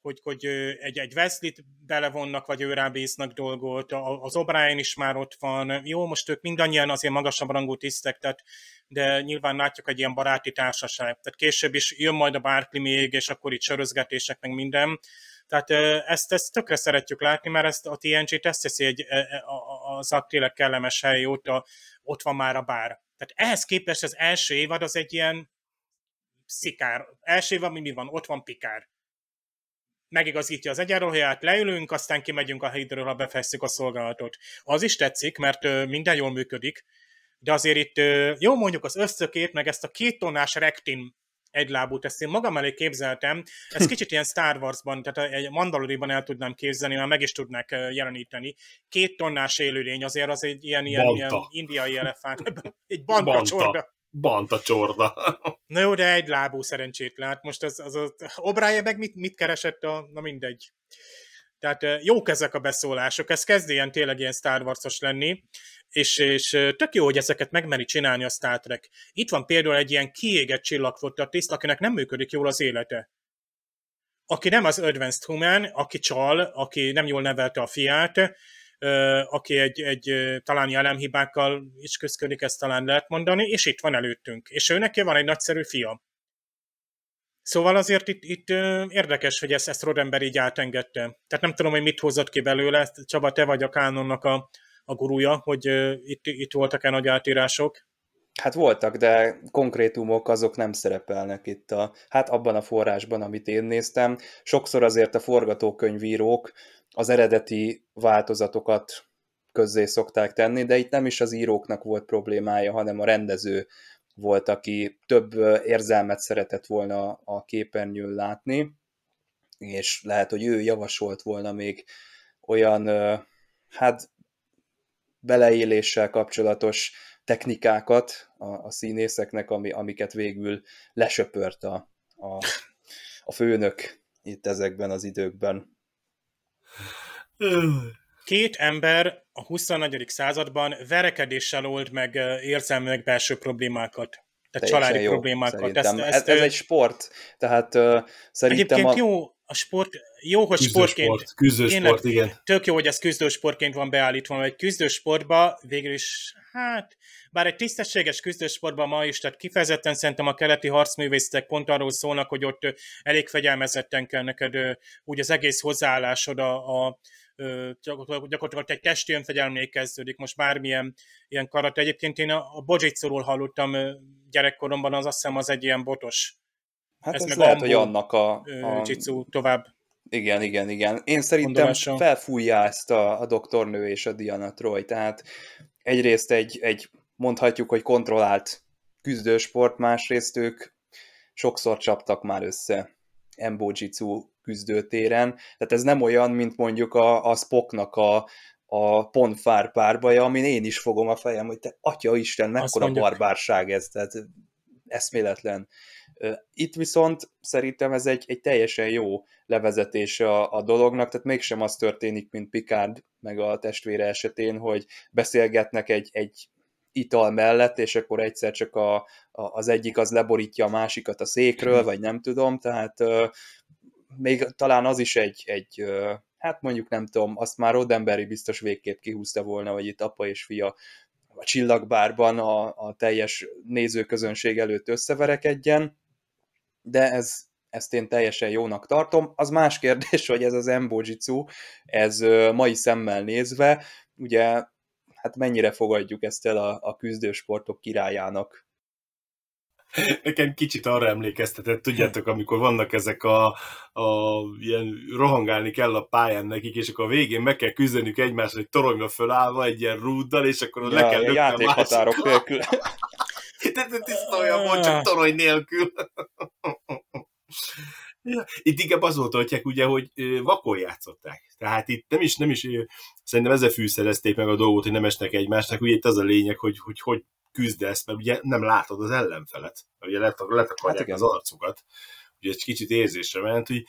hogy, hogy egy, egy Wesley-t belevonnak, vagy ő rábíznak dolgot, az O'Brien is már ott van. Jó, most ők mindannyian azért magasabb rangú tisztek, tehát, de nyilván látjuk egy ilyen baráti társaság. Tehát később is jön majd a Barkley még, és akkor itt sörözgetések, meg minden. Tehát ezt, ezt tökre szeretjük látni, mert ezt a TNG-t ezt teszi egy, e, e, az tényleg kellemes hely, ott, a, ott van már a bár. Tehát ehhez képest az első évad az egy ilyen szikár. Első évad mi, mi van? Ott van Pikár megigazítja az egyenruháját, leülünk, aztán kimegyünk a hídről, ha befejezzük a szolgálatot. Az is tetszik, mert minden jól működik, de azért itt, jó mondjuk az összökét, meg ezt a két tonnás rektin egylábút, ezt én magam elé képzeltem, ez kicsit ilyen Star Wars-ban, tehát egy Mandaloriban el tudnám képzelni, mert meg is tudnak jeleníteni. Két tonnás élőlény azért az egy ilyen, ilyen, ilyen indiai elefánt, egy banta, banta. csorda. Na jó, de egy lábú szerencsétlen. Hát most az, az, az Obrája meg mit, mit keresett a, na mindegy. Tehát jók ezek a beszólások, ez kezd ilyen tényleg ilyen Star Wars-os lenni, és, és tök jó, hogy ezeket megmeri csinálni a Star Trek. Itt van például egy ilyen kiégett csillagfotta akinek nem működik jól az élete. Aki nem az Advanced Human, aki csal, aki nem jól nevelte a fiát, aki egy, egy talán jelemhibákkal is közködik, ezt talán lehet mondani, és itt van előttünk. És ő neki van egy nagyszerű fia. Szóval azért itt, itt érdekes, hogy ezt, ezt Rodember így átengedte. Tehát nem tudom, hogy mit hozott ki belőle. Csaba, te vagy a kánonnak a, a gurúja, hogy itt, itt voltak-e nagy átírások? Hát voltak, de konkrétumok azok nem szerepelnek itt a, hát abban a forrásban, amit én néztem. Sokszor azért a forgatókönyvírók az eredeti változatokat közzé szokták tenni, de itt nem is az íróknak volt problémája, hanem a rendező volt, aki több érzelmet szeretett volna a képernyőn látni, és lehet, hogy ő javasolt volna még olyan, hát beleéléssel kapcsolatos technikákat a, a színészeknek, ami, amiket végül lesöpört a, a, a főnök itt ezekben az időkben. Két ember a 21. században verekedéssel old meg érzelmi belső problémákat. Tehát Teljesen családi jó, problémákat. Ezt, ezt, ez, ez egy sport, tehát uh, szerintem... Egyébként a... jó, a sport, jó, hogy sportként... Sport, küzdősport, igen. Tök jó, hogy ez küzdősportként van beállítva, mert egy küzdősportba végül is, hát, bár egy tisztességes küzdősportban ma is, tehát kifejezetten szerintem a keleti harcművészetek pont arról szólnak, hogy ott elég fegyelmezetten kell neked úgy az egész hozzáállásod a, a gyakorlatilag egy testi önfegyelmé kezdődik, most bármilyen ilyen karat. Egyébként én a, a Bojitsuról hallottam gyerekkoromban, az azt hiszem az egy ilyen botos. Hát ez, ez meg lehet, hogy annak a, a... Jitsu tovább. Igen, igen, igen. Én szerintem Gondolása. felfújja ezt a, a doktornő és a Diana Troy, tehát egyrészt egy, egy mondhatjuk, hogy kontrollált küzdősport, másrészt ők sokszor csaptak már össze Embojitsu küzdőtéren, tehát ez nem olyan, mint mondjuk a, a Spocknak a, a ponfár párbaja, amin én is fogom a fejem, hogy te atya Isten, mekkora barbárság ez, tehát eszméletlen. Itt viszont szerintem ez egy, egy teljesen jó levezetés a, a dolognak, tehát mégsem az történik, mint Picard meg a testvére esetén, hogy beszélgetnek egy, egy ital mellett, és akkor egyszer csak a, a, az egyik az leborítja a másikat a székről, vagy nem tudom, tehát még talán az is egy, egy hát mondjuk nem tudom, azt már Roddenberry biztos végképp kihúzta volna, hogy itt apa és fia a csillagbárban a, a teljes nézőközönség előtt összeverekedjen, de ez, ezt én teljesen jónak tartom. Az más kérdés, hogy ez az Embojitsu, ez mai szemmel nézve, ugye hát mennyire fogadjuk ezt el a, a küzdősportok királyának. Nekem kicsit arra emlékeztetett, tudjátok, amikor vannak ezek a, a ilyen rohangálni kell a pályán nekik, és akkor a végén meg kell küzdenünk egymást, hogy toronyba fölállva egy ilyen rúddal, és akkor ja, le kell lökni a játékhatárok nélkül. De tiszta olyan volt, csak torony nélkül. Itt inkább az volt, hogy ugye, hogy vakon játszották. Tehát itt nem is, nem is, szerintem ezzel fűszerezték meg a dolgot, hogy nem esnek egymásnak. Ugye itt az a lényeg, hogy hogy, hogy küzdesz, mert ugye nem látod az ellenfelet. Ugye letakarják hát az arcukat. Ugye egy kicsit érzésre ment, hogy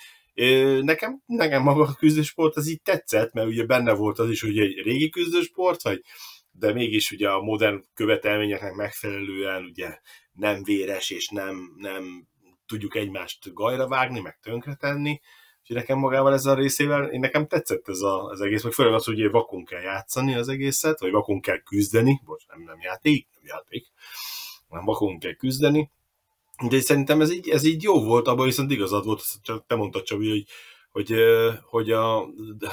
nekem, nekem maga a küzdősport az így tetszett, mert ugye benne volt az is, hogy egy régi küzdősport, hogy de mégis ugye a modern követelményeknek megfelelően ugye nem véres és nem, nem tudjuk egymást gajra vágni, meg tönkretenni, és nekem magával ezzel a részével, én nekem tetszett ez a, az egész, meg főleg az, hogy vakon kell játszani az egészet, vagy vakon kell küzdeni, most nem, nem játék, nem játék, hanem vakon kell küzdeni, de szerintem ez így, ez így jó volt, abban viszont igazad volt, te mondtad Csabi, hogy, hogy, hogy a,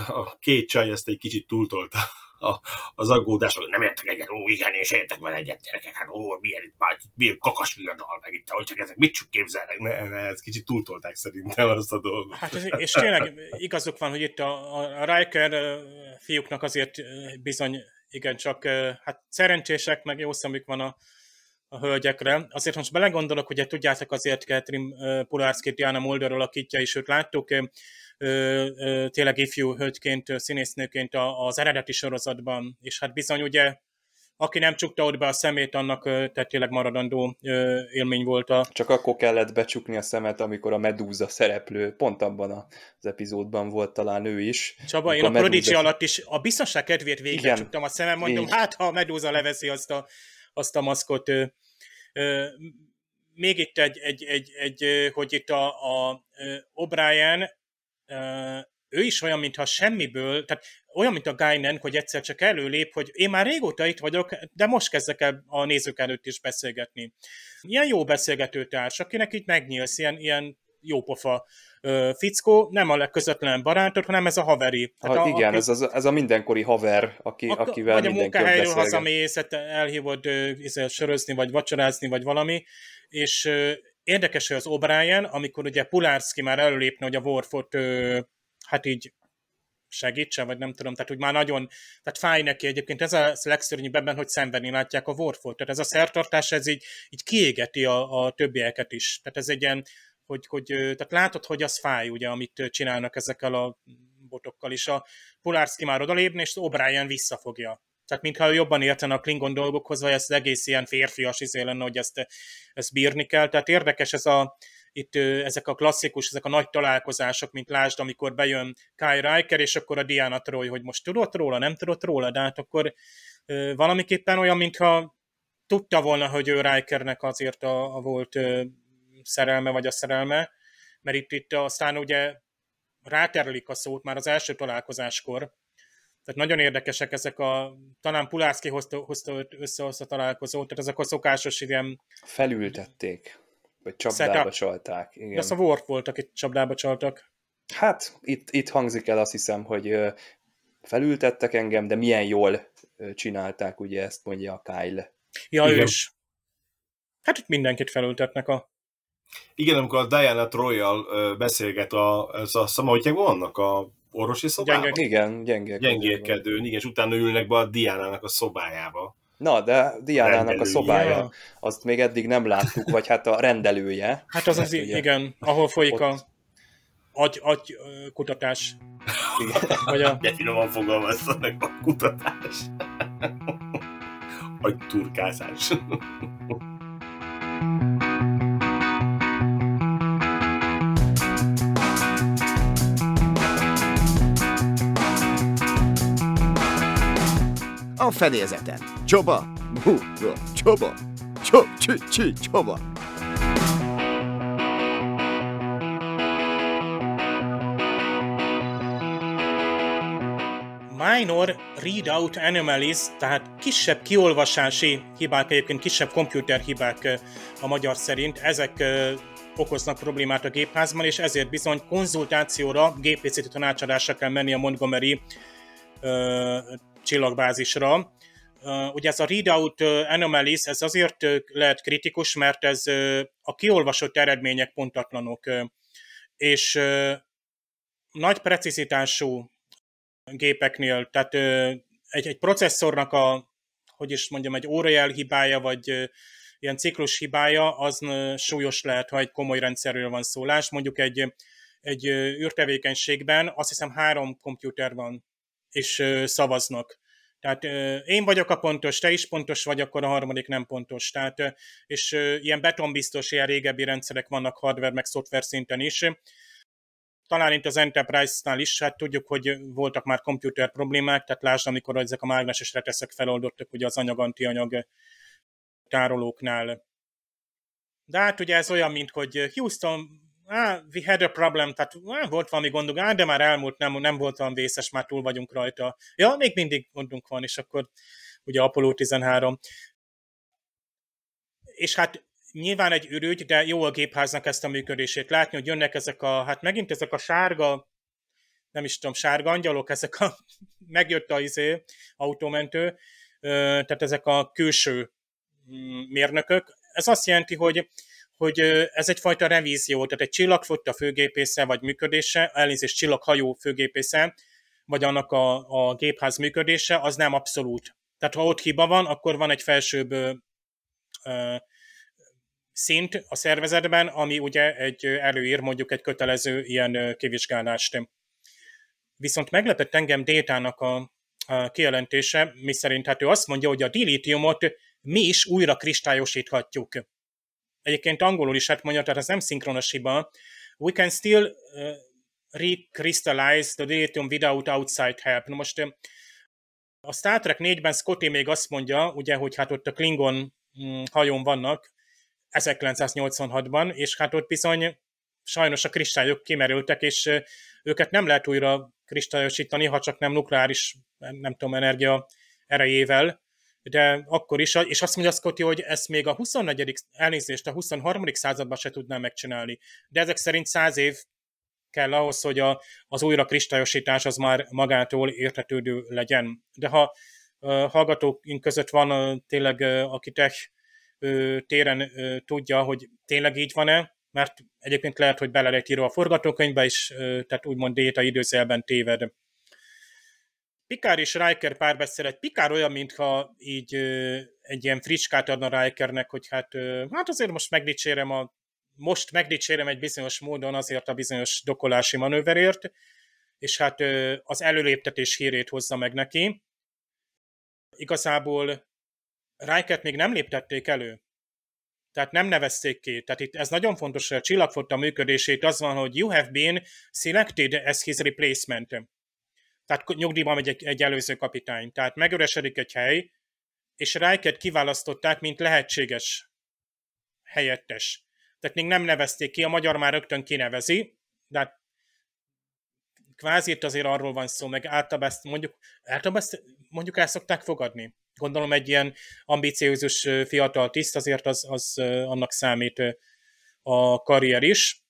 a két csaj ezt egy kicsit túltolta a, az aggódás, hogy nem értek egyet, ó, igen, és értek vele egyet, gyerekek, hát ó, milyen itt már, milyen kakas viadal, meg itt, hogy csak ezek mit csak képzelnek, ne, ne, ez kicsit túltolták szerintem azt a dolgot. Hát ez, és tényleg igazuk van, hogy itt a, a Riker fiúknak azért bizony igen, csak hát szerencsések, meg jó szemük van a, a hölgyekre. Azért most belegondolok, ugye tudjátok azért Catherine Pulárszki Diana Mulder alakítja, és őt láttuk tényleg ifjú hölgyként, színésznőként az eredeti sorozatban, és hát bizony ugye aki nem csukta ott be a szemét, annak tehát tényleg maradandó élmény volt a... Csak akkor kellett becsukni a szemet, amikor a Medúza szereplő, pont abban az epizódban volt talán ő is. Csaba, én a, a Prodigy alatt is a biztonság kedvéért végig csuktam a szemem, mondom, Így. hát ha a Medúza leveszi azt a, azt a maszkot. Még itt egy, egy, egy, egy hogy itt a, a O'Brien ő is olyan, mintha semmiből, tehát olyan, mint a Guinan, hogy egyszer csak előlép, hogy én már régóta itt vagyok, de most kezdek el a nézők előtt is beszélgetni. Ilyen jó beszélgetőtárs, akinek itt megnyílsz, ilyen, ilyen jópofa fickó, nem a legközvetlen barátod, hanem ez a haveri. Hát ha, a, igen, aki, ez, az, ez a mindenkori haver, aki, a, akivel Vagy a munkahelyről hazamész, hát elhívod uh, sörözni, vagy vacsorázni, vagy valami, és Érdekes, hogy az O'Brien, amikor ugye Pulárszki már előlépne, hogy a Worfot hát így segítsen, vagy nem tudom, tehát hogy már nagyon, tehát fáj neki egyébként, ez a legszörnyűbb ebben, hogy szenvedni látják a Worfot, tehát ez a szertartás, ez így, így kiégeti a, a többieket is, tehát ez egy ilyen, hogy, hogy tehát látod, hogy az fáj, ugye, amit csinálnak ezekkel a botokkal is. A Pulárszki már odalépne, és O'Brien visszafogja. Tehát mintha jobban értene a Klingon dolgokhoz, vagy ez egész ilyen férfias izé lenne, hogy ezt, ezt bírni kell. Tehát érdekes ez a, itt ezek a klasszikus, ezek a nagy találkozások, mint lásd, amikor bejön Kai Riker, és akkor a Diana Troy, hogy most tudott róla, nem tudott róla, de hát akkor valamiképpen olyan, mintha tudta volna, hogy ő Rikernek azért a, a volt szerelme, vagy a szerelme, mert itt, itt aztán ugye ráterlik a szót már az első találkozáskor, tehát nagyon érdekesek ezek a, talán Pulászki hozta, hozta össze a találkozót, tehát ezek a szokásos ilyen... Felültették, vagy csapdába setup. csalták. Igen. Ez a Worf volt, akit csapdába csaltak. Hát, itt, itt hangzik el azt hiszem, hogy felültettek engem, de milyen jól csinálták, ugye ezt mondja a Kyle. Ja, Igen. ő is. Hát itt mindenkit felültetnek a... Igen, amikor a Diana Troy-jal beszélget a, a, a, a hogy vannak a orvosi szobában? Gyenge, igen, gyenge. Gyengélkedőn, igen, és utána ülnek be a Diánának a szobájába. Na, de Diánának a szobája, azt még eddig nem láttuk, vagy hát a rendelője. Hát az az, ugye, igen, ahol folyik ott... a agy, agy kutatás. Igen. Vagy a... De finoman fogalmazzanak a kutatás. agy turkázás. A fedélzeten. Csoba, bu, csoba, csob, csü, csü, csoba. minor readout anomalies, tehát kisebb kiolvasási hibák, egyébként kisebb komputerhibák a magyar szerint, ezek okoznak problémát a gépházban, és ezért bizony konzultációra, gépészeti tanácsadásra kell menni a Montgomery csillagbázisra. ugye ez a readout anomalies, ez azért lehet kritikus, mert ez a kiolvasott eredmények pontatlanok, és nagy precizitású gépeknél, tehát egy, egy processzornak a, hogy is mondjam, egy órajel hibája, vagy ilyen ciklus hibája, az súlyos lehet, ha egy komoly rendszerről van szólás. Mondjuk egy, egy űrtevékenységben azt hiszem három komputer van, és szavaznak. Tehát én vagyok a pontos, te is pontos vagy, akkor a harmadik nem pontos. Tehát, és ilyen betonbiztos, ilyen régebbi rendszerek vannak hardware meg szoftver szinten is. Talán itt az Enterprise-nál is, hát tudjuk, hogy voltak már komputer problémák, tehát lásd, amikor ezek a mágneses reteszek feloldottak ugye az anyag-antianyag tárolóknál. De hát ugye ez olyan, mint hogy Houston, ah, we had a problem, tehát ah, volt valami gondunk, ah, de már elmúlt, nem, nem volt olyan vészes, már túl vagyunk rajta. Ja, még mindig gondunk van, és akkor ugye Apollo 13. És hát nyilván egy ürügy, de jó a gépháznak ezt a működését látni, hogy jönnek ezek a, hát megint ezek a sárga, nem is tudom, sárga angyalok, ezek a, megjött a izé, autómentő, tehát ezek a külső mm, mérnökök. Ez azt jelenti, hogy hogy ez egyfajta revízió, tehát egy csillagfotta főgépésze vagy működése, elnézést csillaghajó főgépésze, vagy annak a, a gépház működése, az nem abszolút. Tehát ha ott hiba van, akkor van egy felsőbb ö, szint a szervezetben, ami ugye egy előír mondjuk egy kötelező ilyen kivizsgálást. Viszont meglepett engem Détának a, a kijelentése, mi szerint hát ő azt mondja, hogy a dilítiumot mi is újra kristályosíthatjuk. Egyébként angolul is hát mondja, tehát ez nem szinkronos hiba. We can still uh, recrystallize the dilithium without outside help. Na most a Star Trek 4-ben Scotty még azt mondja, ugye, hogy hát ott a Klingon mm, hajón vannak, 1986-ban, és hát ott bizony sajnos a kristályok kimerültek, és őket nem lehet újra kristályosítani, ha csak nem nukleáris, nem tudom, energia erejével, de akkor is, és azt mondja Scotty, hogy ezt még a 24. elnézést, a 23. században se tudná megcsinálni. De ezek szerint száz év kell ahhoz, hogy a, az újra kristályosítás az már magától értetődő legyen. De ha hallgatóink között van tényleg, aki tech téren tudja, hogy tényleg így van-e, mert egyébként lehet, hogy bele lehet írva a forgatókönyvbe is, tehát úgymond déta időzelben téved. Pikár és Riker párbeszélet. Pikár olyan, mintha így egy ilyen fricskát adna Rikernek, hogy hát, hát azért most megdicsérem a most megdicsérem egy bizonyos módon azért a bizonyos dokolási manőverért, és hát az előléptetés hírét hozza meg neki. Igazából Rikert még nem léptették elő. Tehát nem nevezték ki. Tehát itt ez nagyon fontos, hogy a csillagfotta működését az van, hogy you have been selected as his replacement. Tehát nyugdíjban megy egy, egy előző kapitány. Tehát megöresedik egy hely, és Rikert kiválasztották, mint lehetséges helyettes. Tehát még nem nevezték ki, a magyar már rögtön kinevezi, de hát kvázi itt azért arról van szó, meg általában ezt mondjuk, általában ezt mondjuk el szokták fogadni gondolom egy ilyen ambiciózus fiatal tiszt, azért az, az annak számít a karrier is.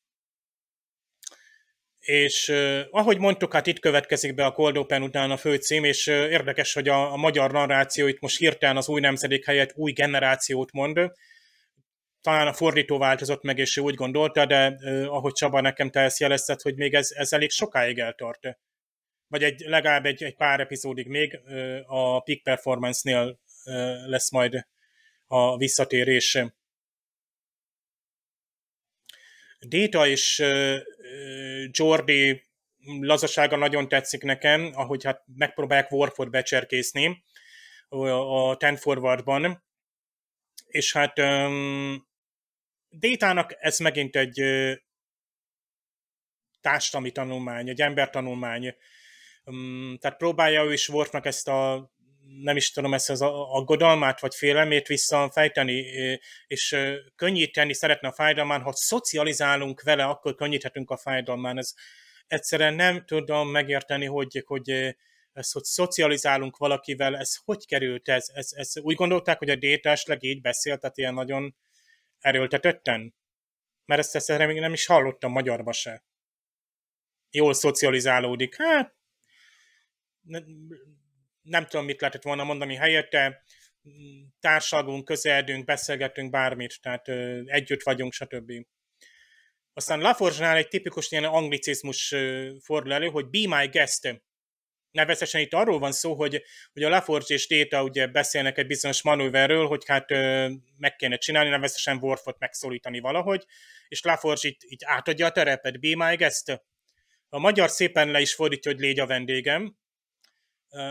És ahogy mondtuk, hát itt következik be a Cold Open után a főcím, és érdekes, hogy a, a magyar narráció itt most hirtelen az új nemzedék helyett új generációt mond. Talán a fordító változott meg, és ő úgy gondolta, de ahogy Csaba nekem te ezt jelezted, hogy még ez, ez elég sokáig eltart vagy egy, legalább egy, egy pár epizódig még a peak performance-nél lesz majd a visszatérés. Data és Jordi lazasága nagyon tetszik nekem, ahogy hát megpróbálják Warford becserkészni a Ten Forwardban, és hát um, Détának ez megint egy uh, társadalmi tanulmány, egy embertanulmány, tehát próbálja ő is Worfnak ezt a nem is tudom, ezt az aggodalmát vagy félelmét visszafejteni, és könnyíteni szeretne a fájdalmán, ha szocializálunk vele, akkor könnyíthetünk a fájdalmán. Ez egyszerűen nem tudom megérteni, hogy, hogy ez, hogy szocializálunk valakivel, ez hogy került? Ez, ez, ez úgy gondolták, hogy a détásleg így beszélt, tehát ilyen nagyon erőltetetten? Mert ezt, ezt még nem is hallottam magyarba se. Jól szocializálódik. Hát nem tudom, mit lehetett volna mondani helyette, társalgunk, közeledünk, beszélgetünk bármit, tehát együtt vagyunk, stb. Aztán Laforge-nál egy tipikus ilyen anglicizmus fordul elő, hogy be my guest. Nevezesen itt arról van szó, hogy, hogy a Laforge és Data ugye beszélnek egy bizonyos manőverről, hogy hát meg kéne csinálni, nevezesen Worfot megszólítani valahogy, és Laforge itt, itt átadja a terepet, be my guest. A magyar szépen le is fordítja, hogy légy a vendégem,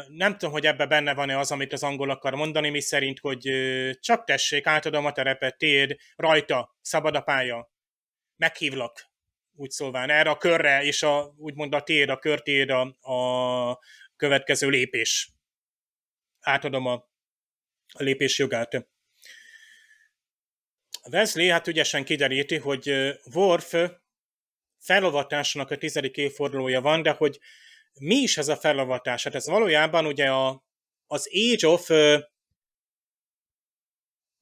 nem tudom, hogy ebbe benne van-e az, amit az angol akar mondani, mi szerint, hogy csak tessék, átadom a terepet, téd, rajta, szabad a pálya, meghívlak, úgy szólván, erre a körre, és a, úgymond a téd, a körtéd a, a következő lépés. Átadom a, a lépés jogát. Wesley hát ügyesen kideríti, hogy Worf felolvatásának a tizedik évfordulója van, de hogy mi is ez a felavatás? Hát ez valójában ugye a, az Age of uh,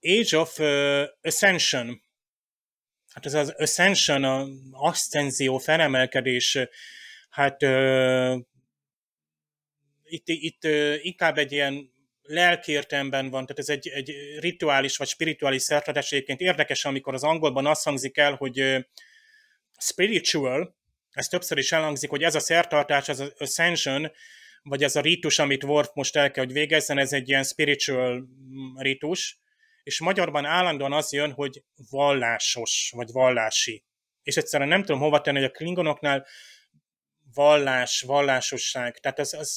Age of uh, Ascension. Hát ez az Ascension, a aszcenzió, felemelkedés, hát uh, itt, itt uh, inkább egy ilyen lelkértemben van, tehát ez egy, egy rituális vagy spirituális szertartás. Egyébként érdekes, amikor az angolban azt hangzik el, hogy uh, spiritual, ez többször is elhangzik, hogy ez a szertartás, ez az ascension, vagy ez a ritus, amit Worf most el kell, hogy végezzen, ez egy ilyen spiritual ritus, és magyarban állandóan az jön, hogy vallásos, vagy vallási. És egyszerűen nem tudom hova tenni, hogy a klingonoknál vallás, vallásosság, tehát ez, az,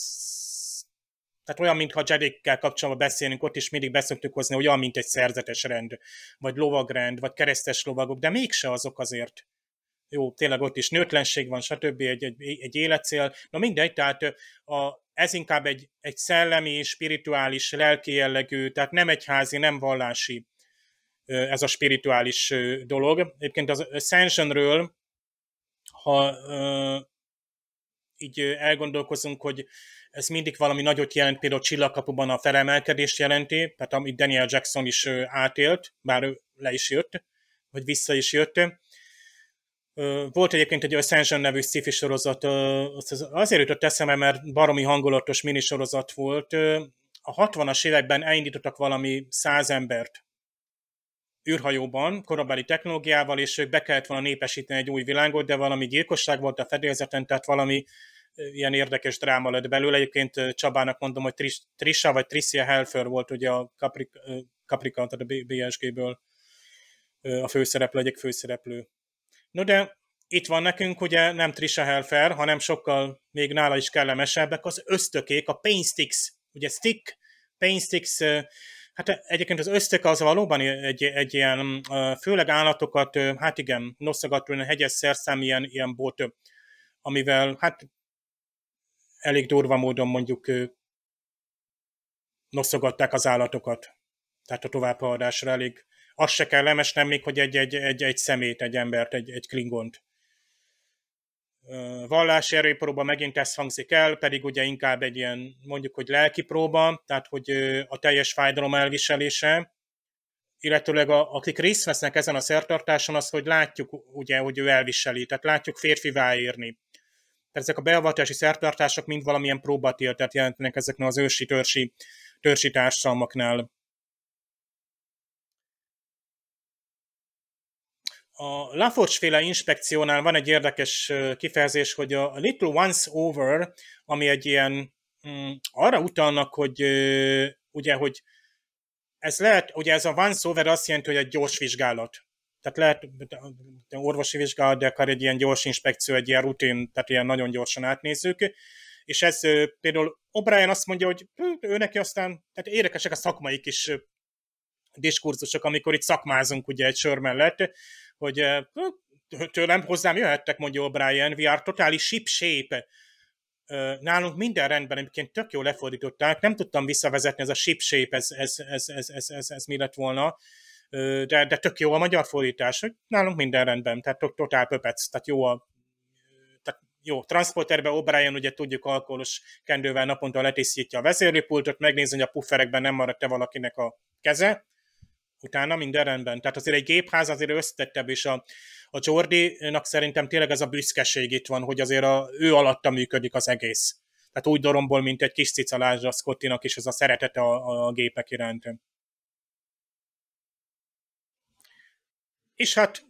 tehát olyan, mintha Jedikkel kapcsolatban beszélünk, ott is mindig beszoktuk hozni, olyan, mint egy szerzetes rend, vagy lovagrend, vagy keresztes lovagok, de mégse azok azért jó, tényleg ott is nőtlenség van, stb. egy, egy, egy életcél. Na mindegy, tehát a, ez inkább egy, egy szellemi, spirituális, lelki jellegű, tehát nem egyházi, nem vallási ez a spirituális dolog. Egyébként az Ascensionről, ha így elgondolkozunk, hogy ez mindig valami nagyot jelent, például Csillagkapuban a felemelkedést jelenti, tehát amit Daniel Jackson is átélt, bár ő le is jött, vagy vissza is jött, volt egyébként egy Ascension nevű sci sorozat, azért jutott eszembe, mert baromi hangulatos minisorozat volt. A 60-as években elindítottak valami száz embert űrhajóban, korabeli technológiával, és ők be kellett volna népesíteni egy új világot, de valami gyilkosság volt a fedélzeten, tehát valami ilyen érdekes dráma lett belőle. Egyébként Csabának mondom, hogy Tris, Trisha vagy Tricia Helfer volt ugye a Caprica, Caprica tehát a BSG-ből a főszereplő, egyik főszereplő. No de itt van nekünk ugye nem Trisha Helfer, hanem sokkal még nála is kellemesebbek az ösztökék, a Painsticks, ugye stick, Painsticks, hát egyébként az ösztök az valóban egy, egy ilyen, főleg állatokat, hát igen, noszogató, hegyes szerszám ilyen, ilyen bot, amivel hát elég durva módon mondjuk noszogatták az állatokat. Tehát a továbbhaladásra elég az se kellemes, nem még, hogy egy, egy, egy, egy szemét, egy embert, egy, egy klingont. Vallási erőpróba megint ezt hangzik el, pedig ugye inkább egy ilyen, mondjuk, hogy lelki próba, tehát hogy a teljes fájdalom elviselése, illetőleg a, akik részt vesznek ezen a szertartáson, az, hogy látjuk ugye, hogy ő elviseli, tehát látjuk férfivá érni. Tehát ezek a beavatási szertartások mind valamilyen próbatiltet jelentenek ezeknek az ősi törsi, törsi társadalmaknál. A Laforge féle inspekciónál van egy érdekes kifejezés, hogy a little once over, ami egy ilyen mm, arra utalnak, hogy ugye, hogy ez lehet, ugye ez a once over azt jelenti, hogy egy gyors vizsgálat. Tehát lehet orvosi vizsgálat, de akár egy ilyen gyors inspekció, egy ilyen rutin, tehát ilyen nagyon gyorsan átnézzük. És ez például O'Brien azt mondja, hogy hm, ő neki aztán, tehát érdekesek a szakmai kis diskurzusok, amikor itt szakmázunk ugye egy sör mellett, hogy tőlem hozzám jöhettek, mondja O'Brien, we are totally ship shape. Nálunk minden rendben, egyébként tök jól lefordították, nem tudtam visszavezetni, ez a ship shape, ez, ez, ez, ez, ez, ez, ez mi lett volna, de, de tök jó a magyar fordítás, hogy nálunk minden rendben, tehát totál pöpec, tehát jó a jó, transporterbe O'Brien ugye tudjuk alkoholos kendővel naponta letisztítja a vezérlőpultot, megnézni, hogy a pufferekben nem maradt-e valakinek a keze, utána minden rendben. Tehát azért egy gépház azért összetettebb, és a, a Jordi-nak szerintem tényleg ez a büszkeség itt van, hogy azért a, ő alatta működik az egész. tehát úgy dorombol, mint egy kis cicalázsa Scottinak, és ez a szeretete a, a gépek iránt. És hát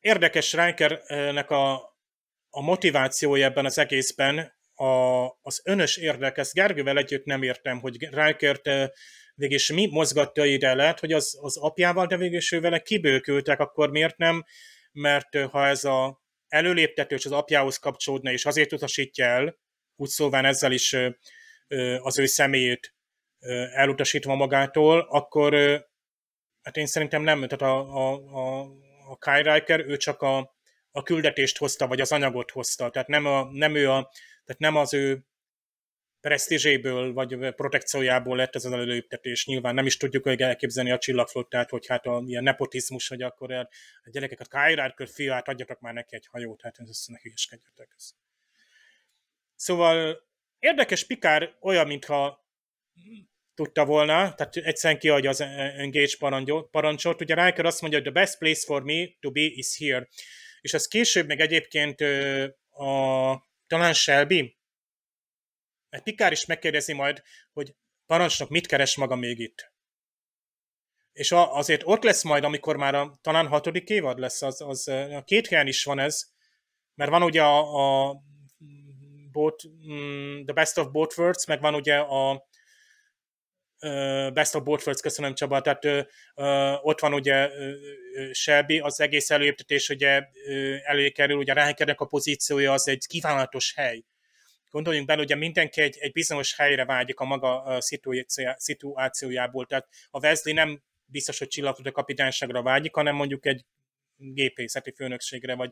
érdekes Rikernek a, a motivációja ebben az egészben, a, az önös érdek, ezt Gergővel együtt nem értem, hogy Rikert végülis mi mozgatta ide, lehet, hogy az, az apjával, de végülis ő vele kibőkültek, akkor miért nem? Mert ha ez a előléptetős az apjához kapcsolódna, és azért utasítja el, úgy szóván ezzel is az ő személyét elutasítva magától, akkor hát én szerintem nem, tehát a, a, a, a Kai Riker, ő csak a, a küldetést hozta, vagy az anyagot hozta, tehát nem, a, nem ő a, tehát nem az ő presztízséből, vagy protekciójából lett ez az előléptetés. Nyilván nem is tudjuk hogy elképzelni a csillagflottát, hogy hát a ilyen nepotizmus, hogy akkor a gyerekeket Kyrárkör fiát adjatok már neki egy hajót, hát ez ne hülyeskedjetek. Szóval érdekes Pikár olyan, mintha tudta volna, tehát egyszerűen kiadja az engage parancsot. Ugye Riker azt mondja, hogy the best place for me to be is here. És ez később meg egyébként a, talán Shelby, mert Pikár is megkérdezi majd, hogy parancsnok mit keres maga még itt. És azért ott lesz majd, amikor már a, talán hatodik évad lesz, az, az a két helyen is van ez, mert van ugye a, a both, mm, The Best of Both Worlds, meg van ugye a uh, Best of Both Worlds, köszönöm Csaba, tehát uh, ott van ugye uh, Shelby, az egész előéptetés ugye uh, előkerül, ugye Ránkernek a pozíciója az egy kívánatos hely gondoljunk bele, ugye mindenki egy, egy bizonyos helyre vágyik a maga szituációjából, tehát a Wesley nem biztos, hogy csillagtudó kapitányságra vágyik, hanem mondjuk egy gépészeti főnökségre, vagy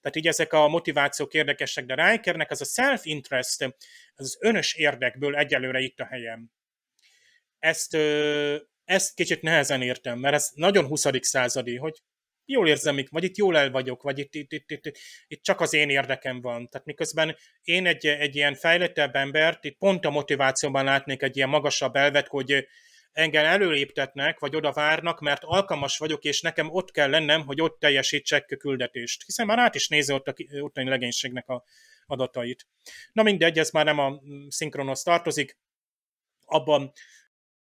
tehát így ezek a motivációk érdekesek, de Rikernek az a self-interest, ez az önös érdekből egyelőre itt a helyem. Ezt, ezt kicsit nehezen értem, mert ez nagyon 20. századi, hogy jól érzem, vagy itt jól el vagyok, vagy itt, itt, itt, itt, itt csak az én érdekem van. Tehát miközben én egy, egy ilyen fejlettebb embert, itt pont a motivációban látnék egy ilyen magasabb elvet, hogy engem előléptetnek, vagy oda várnak, mert alkalmas vagyok, és nekem ott kell lennem, hogy ott teljesítsek küldetést. Hiszen már át is nézi ott a ottani legénységnek a adatait. Na mindegy, ez már nem a szinkronhoz tartozik. Abban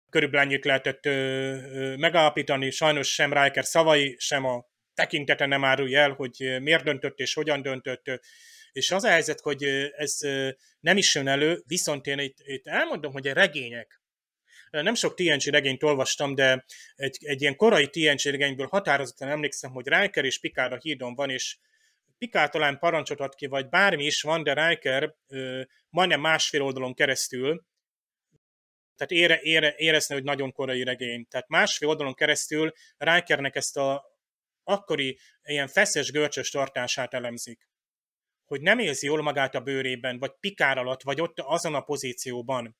körülbelül ennyit lehetett ö, ö, megállapítani, sajnos sem Riker szavai, sem a tekintete nem árulja el, hogy miért döntött és hogyan döntött, és az a helyzet, hogy ez nem is jön elő, viszont én itt, itt elmondom, hogy a regények, nem sok TNG regényt olvastam, de egy, egy ilyen korai TNG regényből határozottan emlékszem, hogy Riker és Picard a hídon van, és Picard talán parancsot ad ki, vagy bármi is van, de Riker ö, majdnem másfél oldalon keresztül, tehát ére, ére, érezni, hogy nagyon korai regény. Tehát másfél oldalon keresztül Rikernek ezt a akkori ilyen feszes, görcsös tartását elemzik. Hogy nem érzi jól magát a bőrében, vagy pikár alatt, vagy ott azon a pozícióban.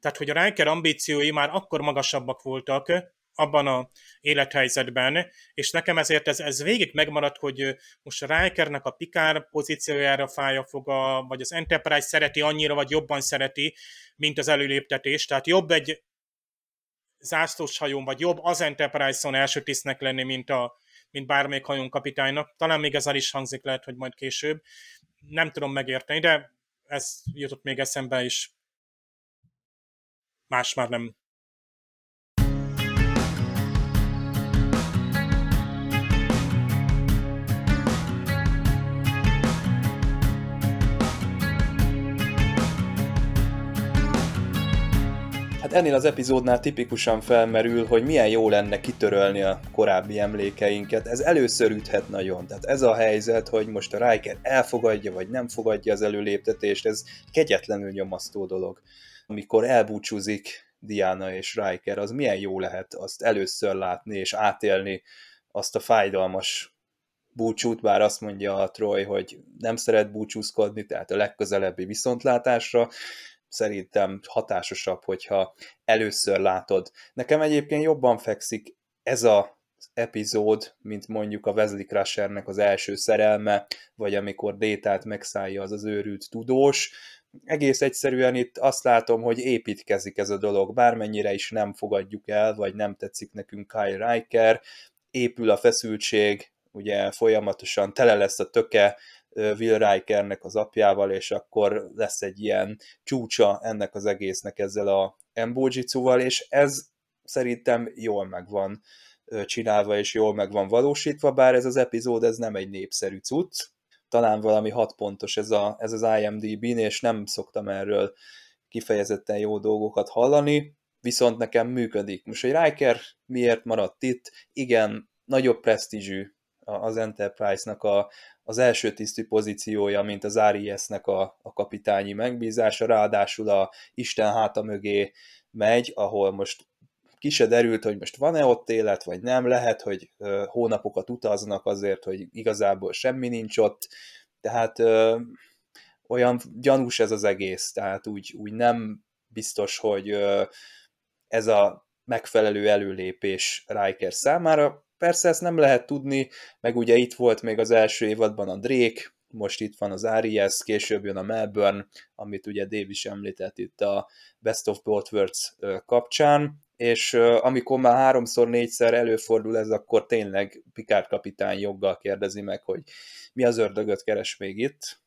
Tehát, hogy a Riker ambíciói már akkor magasabbak voltak, abban a élethelyzetben, és nekem ezért ez, ez végig megmaradt, hogy most a Rikernek a Pikár pozíciójára fáj a foga, vagy az Enterprise szereti annyira, vagy jobban szereti, mint az előléptetés. Tehát jobb egy zászlós hajón, vagy jobb az Enterprise-on első tisztnek lenni, mint a, mint bármelyik hajón kapitánynak. Talán még ez is hangzik, lehet, hogy majd később. Nem tudom megérteni, de ez jutott még eszembe is. Más már nem ennél az epizódnál tipikusan felmerül, hogy milyen jó lenne kitörölni a korábbi emlékeinket. Ez először üthet nagyon. Tehát ez a helyzet, hogy most a Riker elfogadja vagy nem fogadja az előléptetést, ez kegyetlenül nyomasztó dolog. Amikor elbúcsúzik Diana és Riker, az milyen jó lehet azt először látni és átélni azt a fájdalmas búcsút, bár azt mondja a Troy, hogy nem szeret búcsúzkodni, tehát a legközelebbi viszontlátásra, szerintem hatásosabb, hogyha először látod. Nekem egyébként jobban fekszik ez a epizód, mint mondjuk a Wesley Crushernek az első szerelme, vagy amikor Détát megszállja az az őrült tudós. Egész egyszerűen itt azt látom, hogy építkezik ez a dolog, bármennyire is nem fogadjuk el, vagy nem tetszik nekünk Kyle Riker, épül a feszültség, ugye folyamatosan tele lesz a töke Will Rikernek az apjával, és akkor lesz egy ilyen csúcsa ennek az egésznek ezzel a embojitsuval, és ez szerintem jól megvan csinálva, és jól meg van valósítva, bár ez az epizód ez nem egy népszerű cucc, talán valami hat pontos ez, a, ez az IMDb-n, és nem szoktam erről kifejezetten jó dolgokat hallani, viszont nekem működik. Most, hogy Riker miért maradt itt? Igen, nagyobb presztízsű az Enterprise-nak a, az első tisztű pozíciója, mint az Ariesnek a, a kapitányi megbízása, ráadásul a Isten háta mögé megy, ahol most ki se derült, hogy most van-e ott élet, vagy nem, lehet, hogy ö, hónapokat utaznak azért, hogy igazából semmi nincs ott, tehát ö, olyan gyanús ez az egész, tehát úgy, úgy nem biztos, hogy ö, ez a megfelelő előlépés Riker számára. Persze ezt nem lehet tudni, meg ugye itt volt még az első évadban a Drake, most itt van az Aries, később jön a Melbourne, amit ugye Dave is említett itt a Best of Both Worlds kapcsán, és amikor már háromszor, négyszer előfordul ez, akkor tényleg Picard kapitány joggal kérdezi meg, hogy mi az ördögöt keres még itt,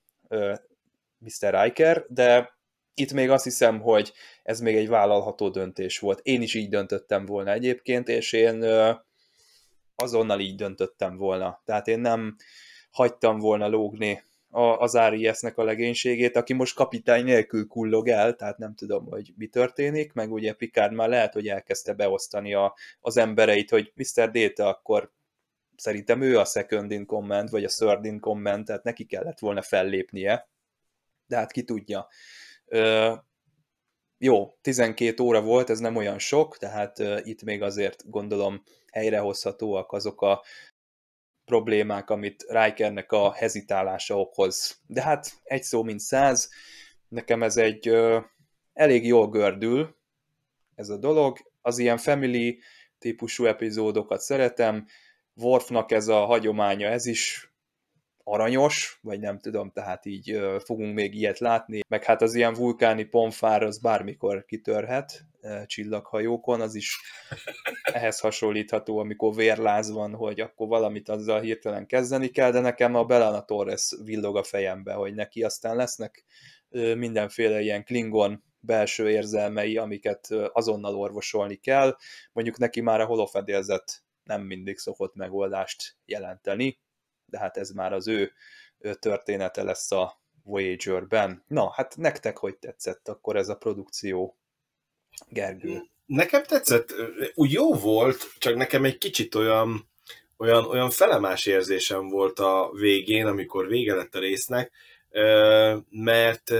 Mr. Riker, de itt még azt hiszem, hogy ez még egy vállalható döntés volt. Én is így döntöttem volna egyébként, és én azonnal így döntöttem volna. Tehát én nem hagytam volna lógni az Ariesnek a legénységét, aki most kapitány nélkül kullog el, tehát nem tudom, hogy mi történik, meg ugye Picard már lehet, hogy elkezdte beosztani a, az embereit, hogy Mr. Data akkor szerintem ő a second in command, vagy a third in command, tehát neki kellett volna fellépnie, de hát ki tudja. Ö, jó, 12 óra volt, ez nem olyan sok, tehát ö, itt még azért gondolom helyrehozhatóak azok a problémák, amit Rikernek a hezitálása okoz. De hát egy szó mint száz, nekem ez egy ö, elég jól gördül ez a dolog. Az ilyen family típusú epizódokat szeretem, Worfnak ez a hagyománya, ez is aranyos, vagy nem tudom, tehát így fogunk még ilyet látni, meg hát az ilyen vulkáni ponfár az bármikor kitörhet csillaghajókon, az is ehhez hasonlítható, amikor vérláz van, hogy akkor valamit azzal hirtelen kezdeni kell, de nekem a Belana Torres villog a fejembe, hogy neki aztán lesznek mindenféle ilyen Klingon belső érzelmei, amiket azonnal orvosolni kell. Mondjuk neki már a holofedélzet nem mindig szokott megoldást jelenteni, de hát ez már az ő, története lesz a Voyager-ben. Na, hát nektek hogy tetszett akkor ez a produkció, Gergő? Nekem tetszett, úgy jó volt, csak nekem egy kicsit olyan, olyan, olyan felemás érzésem volt a végén, amikor vége lett a résznek, mert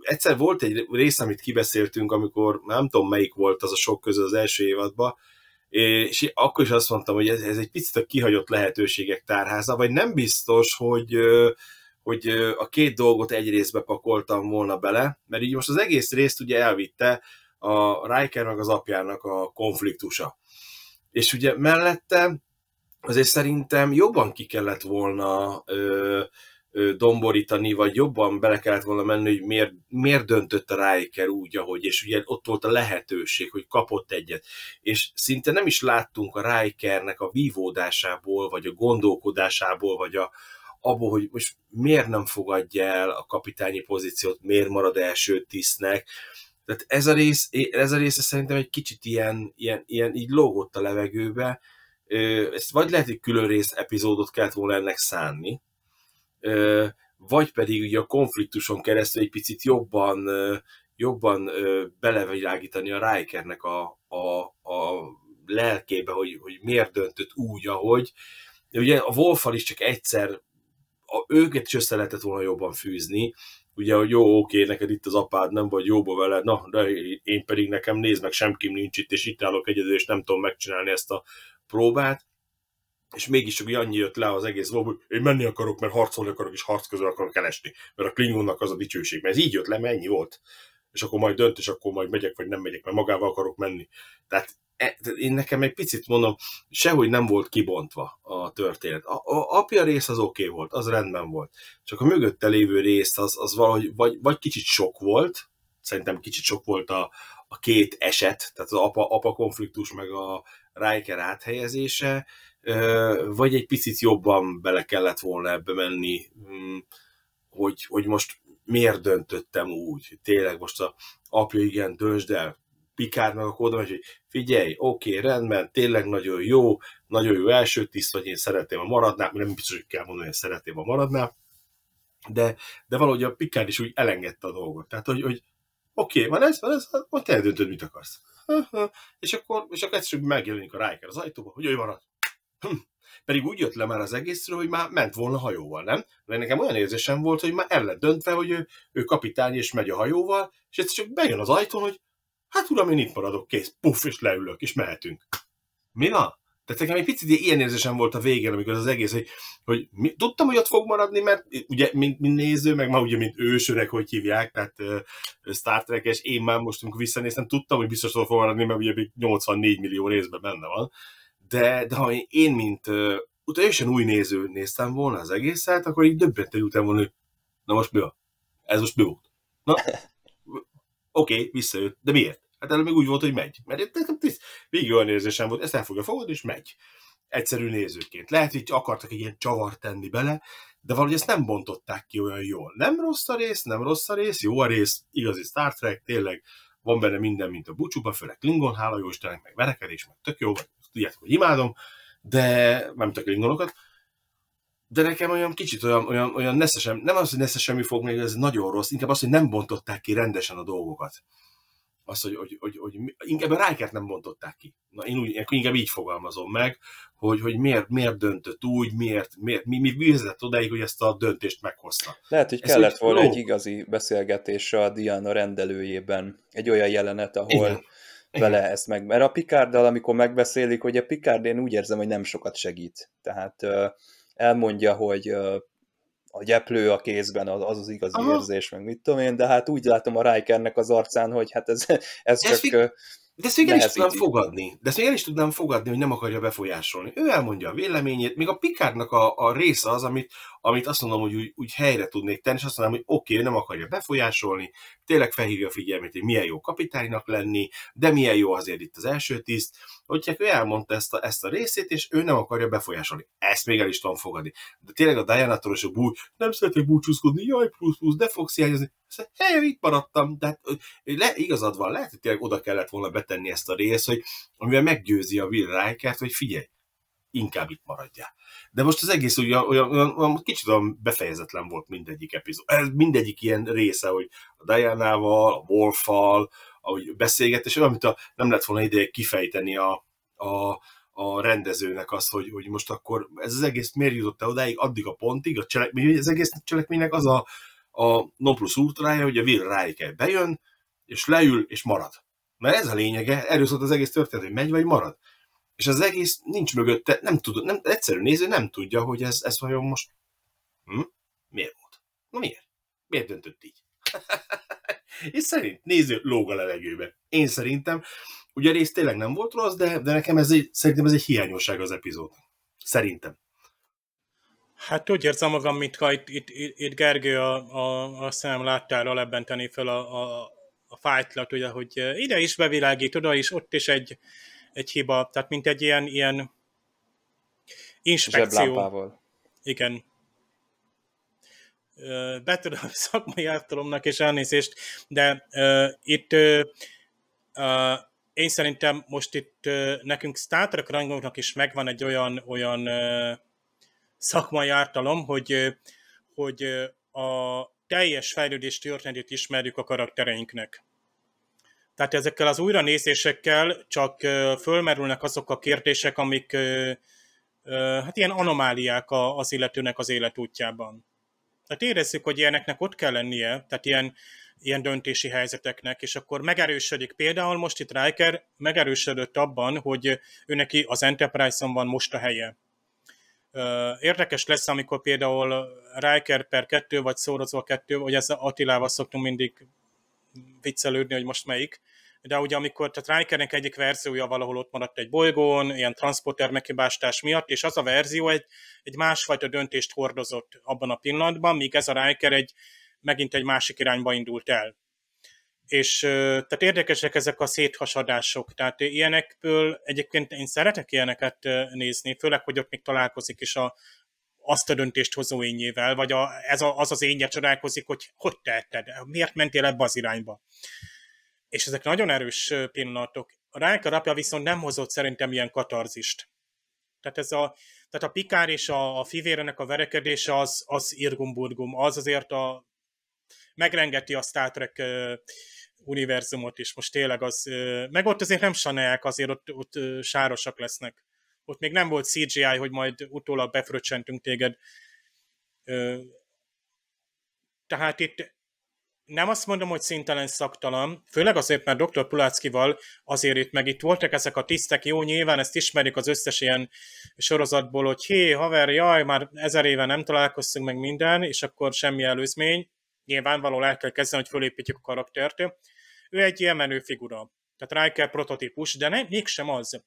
egyszer volt egy rész, amit kibeszéltünk, amikor nem tudom melyik volt az a sok közül az első évadban, és akkor is azt mondtam, hogy ez, ez egy picit a kihagyott lehetőségek tárháza, vagy nem biztos, hogy, hogy a két dolgot egy részbe pakoltam volna bele, mert így most az egész részt ugye elvitte a Riker meg az apjának a konfliktusa. És ugye mellette azért szerintem jobban ki kellett volna ö, domborítani, vagy jobban bele kellett volna menni, hogy miért, miért döntött a Riker úgy, ahogy, és ugye ott volt a lehetőség, hogy kapott egyet. És szinte nem is láttunk a Rikernek a vívódásából, vagy a gondolkodásából, vagy a, abból, hogy most miért nem fogadja el a kapitányi pozíciót, miért marad első tisztnek. Tehát ez a rész, ez a rész szerintem egy kicsit ilyen, ilyen, ilyen így lógott a levegőbe. Ezt vagy lehet, hogy külön rész epizódot kellett volna ennek szánni, vagy pedig ugye a konfliktuson keresztül egy picit jobban, jobban belevilágítani a Rikernek a, a, a lelkébe, hogy, hogy miért döntött úgy, ahogy. Ugye a Wolfal is csak egyszer a, őket is össze lehetett volna jobban fűzni, ugye, hogy jó, oké, neked itt az apád, nem vagy jóba vele, na, de én pedig nekem nézd meg, semkim nincs itt, és itt állok egyedül, és nem tudom megcsinálni ezt a próbát és mégis csak annyi jött le az egész dolog, hogy én menni akarok, mert harcolni akarok, és harc közül akarok elesni, mert a Klingonnak az a dicsőség, mert ez így jött le, mennyi volt, és akkor majd dönt, és akkor majd megyek, vagy nem megyek, mert magával akarok menni. Tehát e, én nekem egy picit mondom, sehogy nem volt kibontva a történet. A, a apja rész az oké okay volt, az rendben volt. Csak a mögötte lévő részt az, az valahogy vagy, vagy kicsit sok volt, szerintem kicsit sok volt a, a két eset, tehát az apa, apa konfliktus, meg a Riker áthelyezése, vagy egy picit jobban bele kellett volna ebbe menni. Mm, hogy, hogy most miért döntöttem úgy, tényleg most a apja igen, döntsd el, Pikárnak a kódom, hogy figyelj, oké, rendben, tényleg nagyon jó, nagyon jó első tiszt, vagy én szeretném, a maradnál, nem biztos, hogy kell mondani, hogy szeretném, a maradnál, de, de valahogy a Pikár is úgy elengedte a dolgot. Tehát, hogy, hogy oké, van ez, van ez, te eldöntöd, mit akarsz. És akkor, és akkor egyszerűen megjelenik a Riker az ajtóba, hogy ő marad. Hm. Pedig úgy jött le már az egészről, hogy már ment volna hajóval, nem? Mert nekem olyan érzésem volt, hogy már el lett döntve, hogy ő, ő kapitány és megy a hajóval, és egyszer csak bejön az ajtón, hogy hát uram, én itt maradok, kész, puff, és leülök, és mehetünk. Mi van? Tehát nekem egy picit ilyen érzésem volt a végén, amikor az egész, hogy, hogy mi, tudtam, hogy ott fog maradni, mert ugye, mint, mint néző, meg ma ugye, mint ősöreg, hogy hívják, tehát uh, Star trek és én már most, amikor visszanéztem, tudtam, hogy biztos ott fog maradni, mert ugye 84 millió részben benne van. De, de ha én, mint uh, teljesen új néző néztem volna az egészet, akkor így döbbenten jutam volna, hogy na most mi van? Ez most mi volt? Na, oké, okay, visszajött, de miért? Hát előbb még úgy volt, hogy megy. Mert tiszt, végig olyan érzésem volt, ezt el fogja fogadni, és megy. Egyszerű nézőként. Lehet, hogy akartak egy ilyen csavart tenni bele, de valahogy ezt nem bontották ki olyan jól. Nem rossz a rész, nem rossz a rész, jó a rész, igazi Star Trek, tényleg van benne minden, mint a búcsúban, főleg Klingon, hála jó Istennek, meg verekedés, meg tök jó, tudjátok, hogy imádom, de nem a Klingonokat, de nekem olyan kicsit olyan, olyan, olyan neszesem, nem az, hogy neszesem fog még, ez nagyon rossz, inkább az, hogy nem bontották ki rendesen a dolgokat az, hogy, hogy, hogy, hogy inkább a Rijkert nem bontották ki. Na, én úgy, inkább így fogalmazom meg, hogy, hogy miért, miért döntött úgy, miért, miért mi, mi vezetett odáig, hogy ezt a döntést meghozta. Lehet, hogy Ez kellett volna egy igazi beszélgetés a Diana rendelőjében, egy olyan jelenet, ahol Igen. Vele Igen. ezt meg... Mert a Picarddal, amikor megbeszélik, hogy a Picard én úgy érzem, hogy nem sokat segít. Tehát elmondja, hogy a gyeplő a kézben az az, az igazi Aha. érzés, meg mit tudom én, de hát úgy látom a Rikernek az arcán, hogy hát ez, ez csak... Fig- de ezt még el is tudnám fogadni. De ezt még el is tudnám fogadni, hogy nem akarja befolyásolni. Ő elmondja a véleményét, még a Pikárnak a, a része az, amit, amit azt mondom, hogy úgy, úgy helyre tudnék tenni, és azt mondom, hogy oké, okay, nem akarja befolyásolni, tényleg felhívja a figyelmét, hogy milyen jó kapitánynak lenni, de milyen jó azért itt az első tiszt, hogy ő elmondta ezt a, ezt a részét, és ő nem akarja befolyásolni. Ezt még el is tudom fogadni. De tényleg a diana a bú, nem szeretek búcsúzkodni, jaj, plusz, plusz, de fogsz hiányozni. Hely, itt maradtam, de hát, le, igazad van, lehet, hogy tényleg oda kellett volna betenni ezt a részt, hogy amivel meggyőzi a Will Rikert, hogy figyelj, inkább itt maradjál. De most az egész olyan, olyan, olyan, olyan kicsit olyan befejezetlen volt mindegyik epizód. Ez mindegyik ilyen része, hogy a Diana-val, a Wolf-val, ahogy beszélget, és olyan, mint a, nem lett volna ideje kifejteni a, a, a rendezőnek azt, hogy, hogy most akkor ez az egész miért jutott el odáig, addig a pontig, a cselekmény, az egész cselekménynek az a, a non plus ultrája, hogy a Will Riker bejön, és leül, és marad. Mert ez a lényege, erről szólt az egész történet, hogy megy vagy marad. És az egész nincs mögötte, nem tud, nem, egyszerű néző nem tudja, hogy ez, ez vajon most hm? miért volt. Na miért? Miért döntött így? és szerint néző lóg a levegőbe. Én szerintem, ugye rész tényleg nem volt rossz, de, de nekem ez egy, szerintem ez egy hiányosság az epizód. Szerintem. Hát úgy érzem magam, mintha itt, itt, itt, itt Gergő a, a, a szem láttára lebbenteni fel a, a, a fájtlat, ugye, hogy ide is bevilágít, oda is, ott is egy, egy hiba, tehát mint egy ilyen, ilyen inspekció. Zseblámpával. Igen. Betudom szakmai ártalomnak és elnézést, de uh, itt uh, uh, én szerintem most itt uh, nekünk Star Trek rangoknak is megvan egy olyan, olyan uh, szakmai ártalom, hogy, uh, hogy uh, a teljes fejlődés történetét ismerjük a karaktereinknek. Tehát ezekkel az újranézésekkel csak fölmerülnek azok a kérdések, amik hát ilyen anomáliák az illetőnek az életútjában. Tehát érezzük, hogy ilyeneknek ott kell lennie, tehát ilyen, ilyen döntési helyzeteknek, és akkor megerősödik. Például most itt Riker megerősödött abban, hogy ő neki az Enterprise-on van most a helye. Érdekes lesz, amikor például Riker per 2 vagy Szórozó 2, vagy ez Attilával szoktunk mindig viccelődni, hogy most melyik, de ugye amikor, tehát Rikernek egyik verziója valahol ott maradt egy bolygón, ilyen transporter meghibásítás miatt, és az a verzió egy, egy másfajta döntést hordozott abban a pillanatban, míg ez a Riker egy, megint egy másik irányba indult el. És tehát érdekesek ezek a széthasadások, tehát ilyenekből egyébként én szeretek ilyeneket nézni, főleg, hogy ott még találkozik is a, azt a döntést hozó ényével, vagy a, ez a, az az énje csodálkozik, hogy hogy tehetted, miért mentél ebbe az irányba. És ezek nagyon erős pillanatok. A Riker apja viszont nem hozott szerintem ilyen katarzist. Tehát ez a, tehát a Pikár és a, a fivérenek a verekedése az, az irgumburgum, az azért a megrengeti a Star Trek uh, univerzumot is, most tényleg az, uh, meg ott azért nem sanelják, azért ott, ott uh, sárosak lesznek. Ott még nem volt CGI, hogy majd utólag befröccsentünk téged. Tehát itt nem azt mondom, hogy szintelen szaktalan, főleg azért, mert dr. Pulackival azért itt meg itt voltak ezek a tisztek, jó, nyilván ezt ismerik az összes ilyen sorozatból, hogy hé, haver, jaj, már ezer éve nem találkoztunk meg minden, és akkor semmi előzmény, nyilvánvalóan el kell kezdeni, hogy fölépítjük a karaktert. Ő egy ilyen menő figura, tehát Riker prototípus, de nem, mégsem az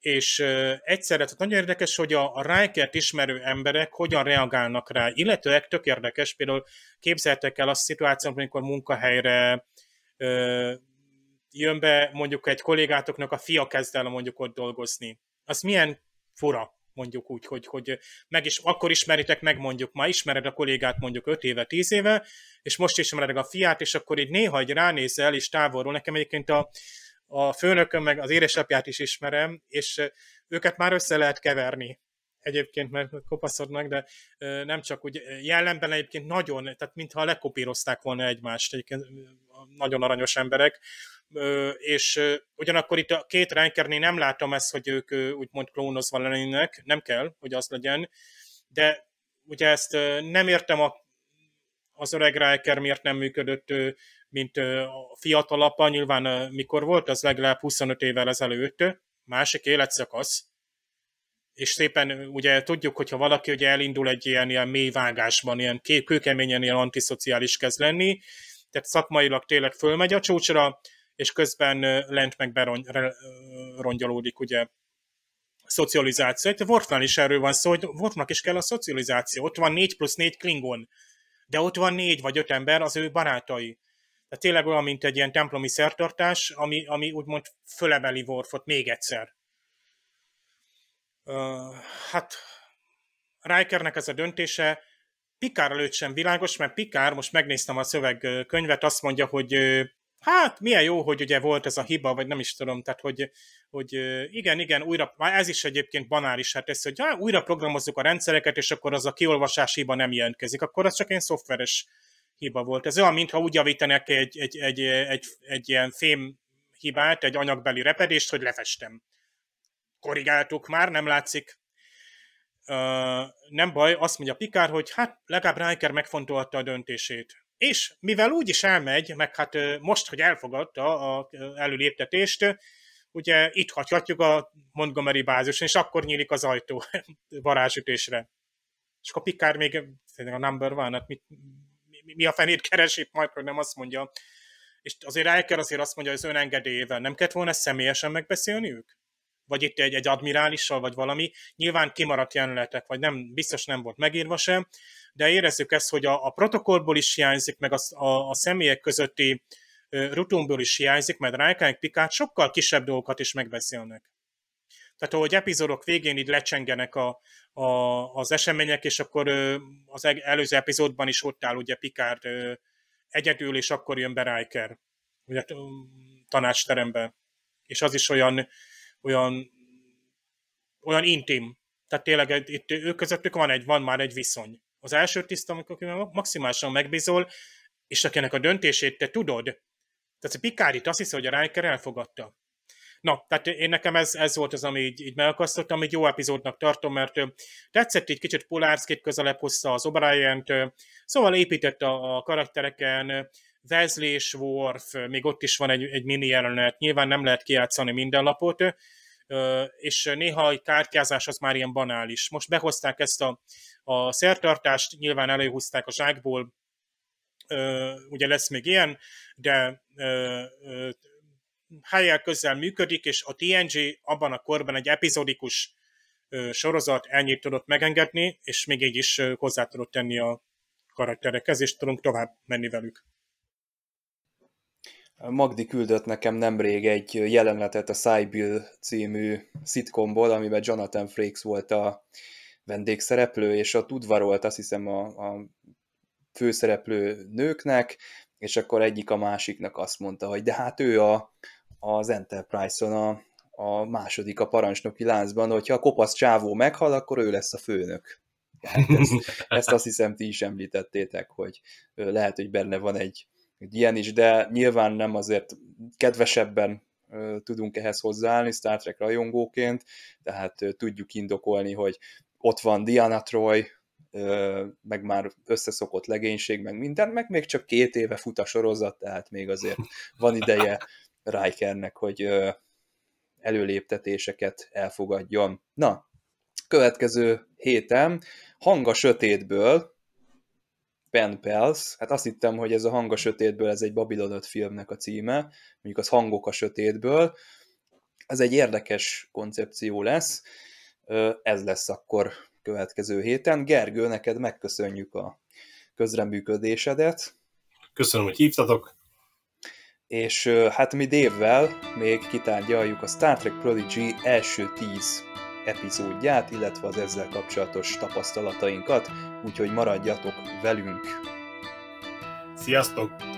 és egyszerre tehát nagyon érdekes, hogy a, a Rikert ismerő emberek hogyan reagálnak rá, illetőleg tök érdekes, például képzeltek el a szituációt, amikor munkahelyre ö, jön be mondjuk egy kollégátoknak a fia kezd el mondjuk ott dolgozni. Az milyen fura, mondjuk úgy, hogy, hogy meg is, akkor ismeritek meg mondjuk, ma ismered a kollégát mondjuk 5 éve, 10 éve, és most ismered a fiát, és akkor így néha egy ránézel, és távolról, nekem egyébként a, a főnököm meg az édesapját is ismerem, és őket már össze lehet keverni egyébként, mert kopaszodnak, de nem csak úgy jellemben egyébként nagyon, tehát mintha lekopírozták volna egymást, egyébként nagyon aranyos emberek, és ugyanakkor itt a két Rankernél nem látom ezt, hogy ők úgymond klónozva lennének, nem kell, hogy az legyen, de ugye ezt nem értem a, az öreg Riker miért nem működött mint a nyilván mikor volt, az legalább 25 évvel ezelőtt, másik életszakasz, és szépen ugye tudjuk, hogyha valaki ugye elindul egy ilyen, ilyen mély vágásban, ilyen kőkeményen ilyen antiszociális kezd lenni, tehát szakmailag tényleg fölmegy a csúcsra, és közben lent meg berongyolódik ugye szocializáció. Itt Worfnál is erről van szó, hogy Worfnak is kell a szocializáció. Ott van 4 plusz 4 klingon, de ott van négy vagy öt ember, az ő barátai. Tehát tényleg olyan, mint egy ilyen templomi szertartás, ami, ami úgymond fölemeli Worfot még egyszer. Uh, hát Rikernek ez a döntése Pikár előtt sem világos, mert Pikár, most megnéztem a szövegkönyvet, azt mondja, hogy hát milyen jó, hogy ugye volt ez a hiba, vagy nem is tudom, tehát hogy, hogy igen, igen, újra, már ez is egyébként banális, hát ez, hogy ja, újra programozzuk a rendszereket, és akkor az a kiolvasás hiba nem jelentkezik, akkor az csak egy szoftveres hiba volt. Ez olyan, mintha úgy javítanak egy, egy, egy, egy, egy ilyen fém hibát, egy anyagbeli repedést, hogy lefestem. Korrigáltuk már, nem látszik. Uh, nem baj, azt mondja Pikár, hogy hát legalább Riker megfontolta a döntését. És mivel úgy is elmegy, meg hát most, hogy elfogadta a előléptetést, ugye itt hagyhatjuk a Montgomery bázison, és akkor nyílik az ajtó varázsütésre. És akkor Pikár még a number hát mit, mi a fenét keresi, majd nem azt mondja. És azért Riker azért azt mondja, hogy az önengedélyével nem kellett volna személyesen megbeszélni ők? Vagy itt egy, egy admirálissal, vagy valami. Nyilván kimaradt jelenetek, vagy nem, biztos nem volt megírva sem, de érezzük ezt, hogy a, a protokollból is hiányzik, meg a, a, a személyek közötti rutumból is hiányzik, mert Riker Pikát sokkal kisebb dolgokat is megbeszélnek. Tehát, ahogy epizódok végén így lecsengenek a, a, az események, és akkor az előző epizódban is ott áll ugye Picard egyedül, és akkor jön be Riker, ugye tanácsterembe. És az is olyan, olyan, olyan intim. Tehát tényleg itt ők közöttük van, egy, van már egy viszony. Az első tiszt, amikor maximálisan megbízol, és akinek a döntését te tudod, tehát a Picard itt azt hiszi, hogy a Riker elfogadta. Na, tehát én nekem ez, ez volt az, ami így, így megakasztottam, amit jó epizódnak tartom, mert tetszett egy kicsit Polárszkit közelebb hozta az obrien szóval épített a, a karaktereken, Wesley és Worf, még ott is van egy, egy mini jelenet, nyilván nem lehet kijátszani minden lapot, és néha egy kártyázás az már ilyen banális. Most behozták ezt a, a szertartást, nyilván előhúzták a zsákból, ugye lesz még ilyen, de helyel közel működik, és a TNG abban a korban egy epizódikus sorozat ennyit tudott megengedni, és még így is hozzá tudott tenni a karakterekhez, és tudunk tovább menni velük. Magdi küldött nekem nemrég egy jelenetet a Cybill című szitkomból, amiben Jonathan Frakes volt a vendégszereplő, és ott udvarolt azt hiszem a, a főszereplő nőknek, és akkor egyik a másiknak azt mondta, hogy de hát ő a, az Enterprise-on a, a második a parancsnoki láncban, hogyha a kopasz csávó meghal, akkor ő lesz a főnök. Hát ezt, ezt azt hiszem ti is említettétek, hogy lehet, hogy benne van egy, egy ilyen is, de nyilván nem azért kedvesebben tudunk ehhez hozzáállni Star Trek rajongóként, tehát tudjuk indokolni, hogy ott van Diana Troy, meg már összeszokott legénység, meg minden, meg még csak két éve fut a sorozat, tehát még azért van ideje Rikernek, hogy előléptetéseket elfogadjon. Na, következő héten Hanga Sötétből, Ben Pels, hát azt hittem, hogy ez a Hanga Sötétből, ez egy Babylon 5 filmnek a címe, mondjuk az Hangok a Sötétből, ez egy érdekes koncepció lesz, ez lesz akkor következő héten. Gergő, neked megköszönjük a közreműködésedet. Köszönöm, hogy hívtatok. És hát mi Dévvel még kitárgyaljuk a Star Trek Prodigy első tíz epizódját, illetve az ezzel kapcsolatos tapasztalatainkat, úgyhogy maradjatok velünk! Sziasztok!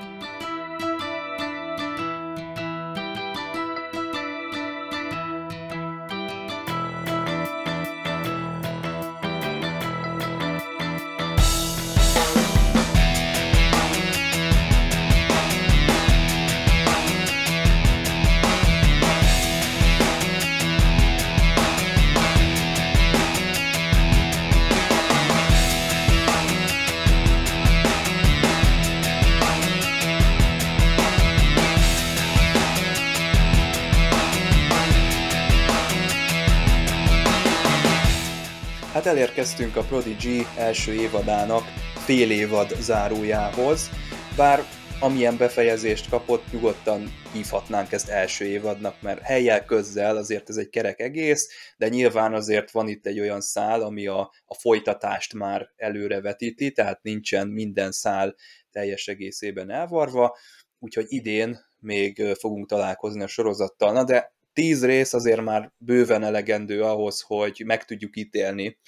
Elérkeztünk a Prodigy első évadának fél évad zárójához, bár amilyen befejezést kapott, nyugodtan hívhatnánk ezt első évadnak, mert helyel közzel azért ez egy kerek egész, de nyilván azért van itt egy olyan szál, ami a, a folytatást már előrevetíti, tehát nincsen minden szál teljes egészében elvarva, úgyhogy idén még fogunk találkozni a sorozattal. Na de tíz rész azért már bőven elegendő ahhoz, hogy meg tudjuk ítélni,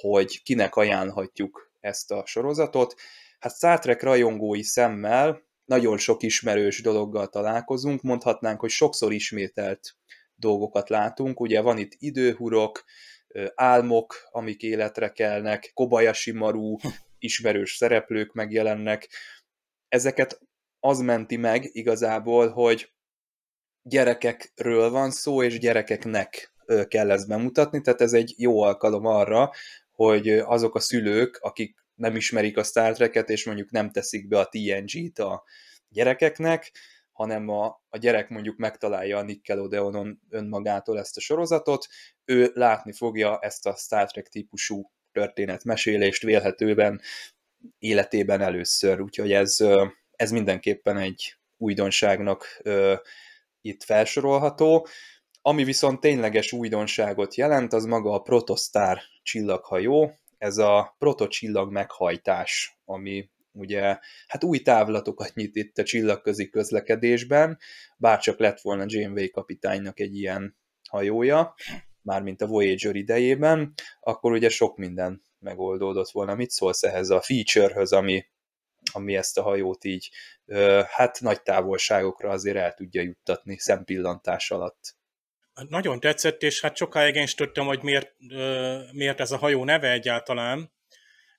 hogy kinek ajánlhatjuk ezt a sorozatot. Hát Star rajongói szemmel nagyon sok ismerős dologgal találkozunk, mondhatnánk, hogy sokszor ismételt dolgokat látunk. Ugye van itt időhurok, álmok, amik életre kelnek, Kobayashi Maru, ismerős szereplők megjelennek. Ezeket az menti meg igazából, hogy gyerekekről van szó, és gyerekeknek kell ezt bemutatni, tehát ez egy jó alkalom arra, hogy azok a szülők, akik nem ismerik a Star Trek-et, és mondjuk nem teszik be a TNG-t a gyerekeknek, hanem a, a gyerek mondjuk megtalálja a Nickelodeonon önmagától ezt a sorozatot, ő látni fogja ezt a Star Trek típusú történetmesélést vélhetőben életében először, úgyhogy ez, ez mindenképpen egy újdonságnak itt felsorolható. Ami viszont tényleges újdonságot jelent, az maga a Protostar csillaghajó, ez a protocsillag meghajtás, ami ugye hát új távlatokat nyit itt a csillagközi közlekedésben, bárcsak lett volna Janeway kapitánynak egy ilyen hajója, mármint a Voyager idejében, akkor ugye sok minden megoldódott volna. Mit szólsz ehhez a featurehöz, ami, ami ezt a hajót így hát nagy távolságokra azért el tudja juttatni szempillantás alatt? Nagyon tetszett, és hát sokáig én is tudtam, hogy miért, miért ez a hajó neve egyáltalán,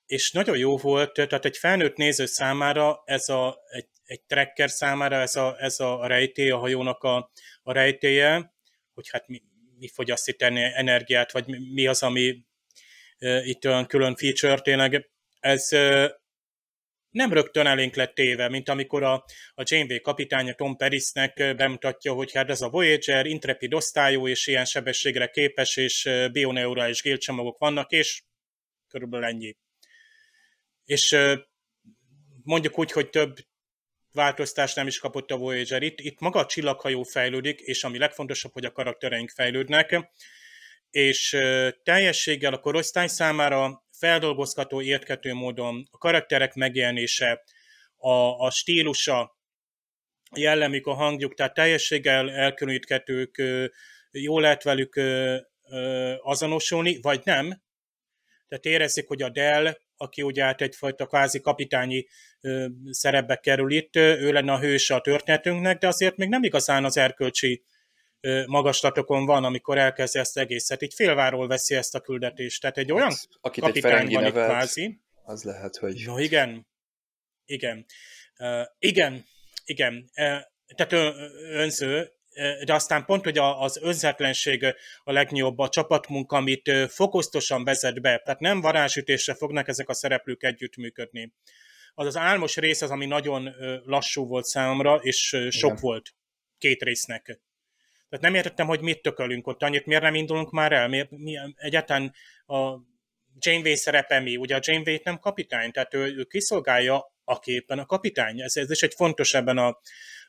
és nagyon jó volt, tehát egy felnőtt néző számára, ez a, egy, egy trekker számára ez a, ez a rejtély, a hajónak a, a rejtélye, hogy hát mi, mi fogyaszt energiát, vagy mi, mi az, ami itt olyan külön feature tényleg, ez nem rögtön elénk lett téve, mint amikor a, a Janeway kapitánya Tom Perisnek bemutatja, hogy hát ez a Voyager intrepid osztályú, és ilyen sebességre képes, és bioneurális gélcsomagok vannak, és körülbelül ennyi. És mondjuk úgy, hogy több változtást nem is kapott a Voyager. Itt, itt maga a csillaghajó fejlődik, és ami legfontosabb, hogy a karaktereink fejlődnek, és teljességgel a korosztály számára feldolgozható, érthető módon a karakterek megjelenése, a, a stílusa, a jellemük, a hangjuk, tehát teljességgel elkülöníthetők, jó lehet velük azonosulni, vagy nem. Tehát érezzük, hogy a Dell, aki ugye hát egyfajta kvázi kapitányi szerepbe kerül itt, ő lenne a hőse a történetünknek, de azért még nem igazán az erkölcsi magaslatokon van, amikor elkezdi ezt egészet. Így félváról veszi ezt a küldetést. Tehát egy olyan hát, Akit kapitány egy van itt kvázi. Az lehet, hogy... No igen, igen. Uh, igen, igen. Uh, tehát önző, de aztán pont, hogy az önzetlenség a legnagyobb, a csapatmunka, amit fokoztosan vezet be, tehát nem varázsütésre fognak ezek a szereplők együttműködni. Az az álmos rész az, ami nagyon lassú volt számomra, és sok Igen. volt két résznek. Tehát nem értettem, hogy mit tökölünk ott annyit, miért nem indulunk már el, miért, mi, egyáltalán a Janeway szerepe mi? Ugye a Janeway nem kapitány, tehát ő, ő kiszolgálja a képen a kapitány. Ez, ez is egy fontos ebben a,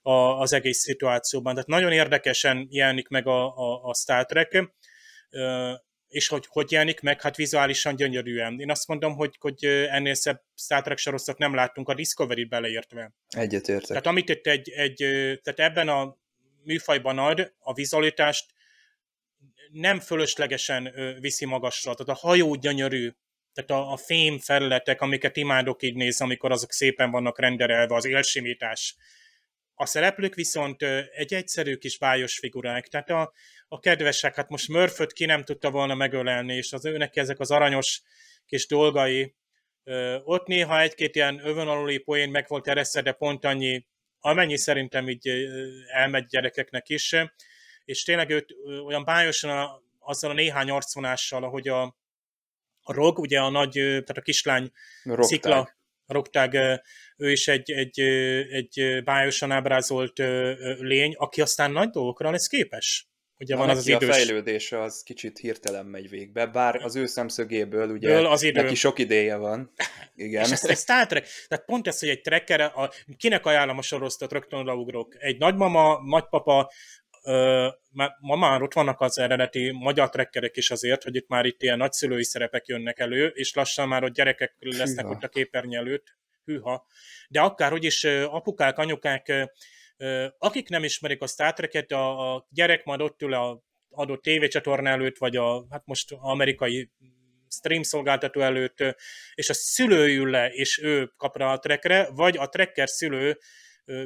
a, az egész szituációban. Tehát nagyon érdekesen jelenik meg a, a, a Star Trek, és hogy, hogy jelenik meg, hát vizuálisan gyönyörűen. Én azt mondom, hogy, hogy ennél szebb Star Trek sorosztot nem láttunk a Discovery beleértve. Egyetértek. Tehát amit itt egy, egy, tehát ebben a műfajban ad, a vizualitást nem fölöslegesen viszi magasra. Tehát a hajó gyönyörű, tehát a, a fém felületek, amiket imádok így nézni, amikor azok szépen vannak renderelve, az élsimítás, a szereplők viszont egy egyszerű kis bájos figurák, tehát a, a kedvesek, hát most Murphy-t ki nem tudta volna megölelni, és az őnek ezek az aranyos kis dolgai, ott néha egy-két ilyen övön aluli poén meg volt eresze, de pont annyi, amennyi szerintem így elmegy gyerekeknek is, és tényleg őt olyan bájosan a, azzal a néhány arcvonással, ahogy a, a Rog, ugye a nagy, tehát a kislány Rogtág. szikla, Rogtág, ő is egy, egy, egy bájosan ábrázolt lény, aki aztán nagy dolgokra lesz képes. Ugye van az az idős... a fejlődése az kicsit hirtelen megy végbe, bár az ő szemszögéből ugye az idő. neki sok ideje van. Igen. És ezt, ezt Star Trek, tehát pont ez, hogy egy trekker, a, kinek ajánlom a sorosztot, rögtön odaugrok. Egy nagymama, nagypapa, ö, ma már ott vannak az eredeti magyar trekkerek is azért, hogy itt már itt ilyen nagyszülői szerepek jönnek elő, és lassan már ott gyerekek lesznek Hűha. ott a képernyő előtt. Hűha. De akárhogy is apukák, anyukák, akik nem ismerik a Star Trek-et, a, a gyerek majd ott ül a adott tévécsatorna előtt, vagy a hát most amerikai stream szolgáltató előtt, és a szülő ül le, és ő kap rá a trekre, vagy a trekker szülő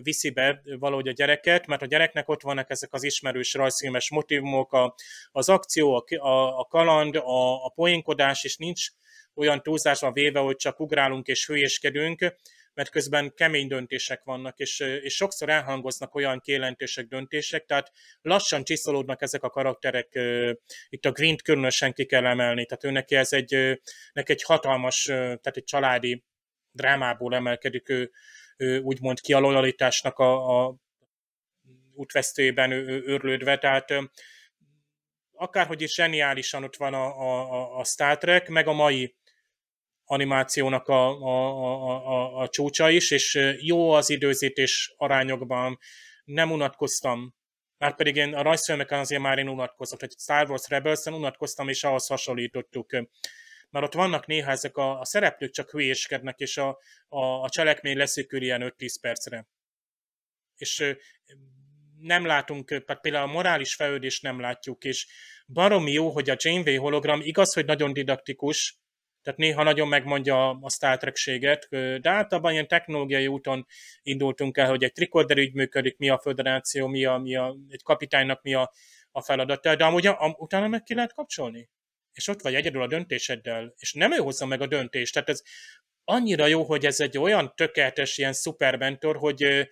viszi be valahogy a gyereket, mert a gyereknek ott vannak ezek az ismerős rajzfilmes motivumok, a, az akció, a, a, a kaland, a, a poénkodás, és nincs olyan túlzásban véve, hogy csak ugrálunk és hülyéskedünk, mert közben kemény döntések vannak, és, és sokszor elhangoznak olyan kijelentések, döntések, tehát lassan csiszolódnak ezek a karakterek, itt a Green különösen ki kell emelni, tehát ő neki ez egy, neki egy hatalmas, tehát egy családi drámából emelkedik ő, ő úgymond ki a lojalitásnak a, a útvesztőjében őrlődve, tehát akárhogy is zseniálisan ott van a, a, a Star Trek, meg a mai animációnak a, a, a, a, a csúcsa is, és jó az időzítés arányokban, nem unatkoztam, már pedig én a rajzfilmeken azért már én unatkoztam, hogy Star Wars Rebels-en unatkoztam, és ahhoz hasonlítottuk. Mert ott vannak néha ezek a, a szereplők csak hülyéskednek, és a, a, a cselekmény leszűkül ilyen 5-10 percre. És nem látunk, például a morális fejlődést nem látjuk, és baromi jó, hogy a Janeway hologram igaz, hogy nagyon didaktikus, tehát néha nagyon megmondja a Star Trek-séget, de általában ilyen technológiai úton indultunk el, hogy egy tricorder ügy működik, mi a föderáció, mi a, mi a egy kapitánynak mi a, a feladata, de amúgy a, utána meg ki lehet kapcsolni. És ott vagy egyedül a döntéseddel, és nem ő hozza meg a döntést. Tehát ez annyira jó, hogy ez egy olyan tökéletes ilyen szupermentor, hogy,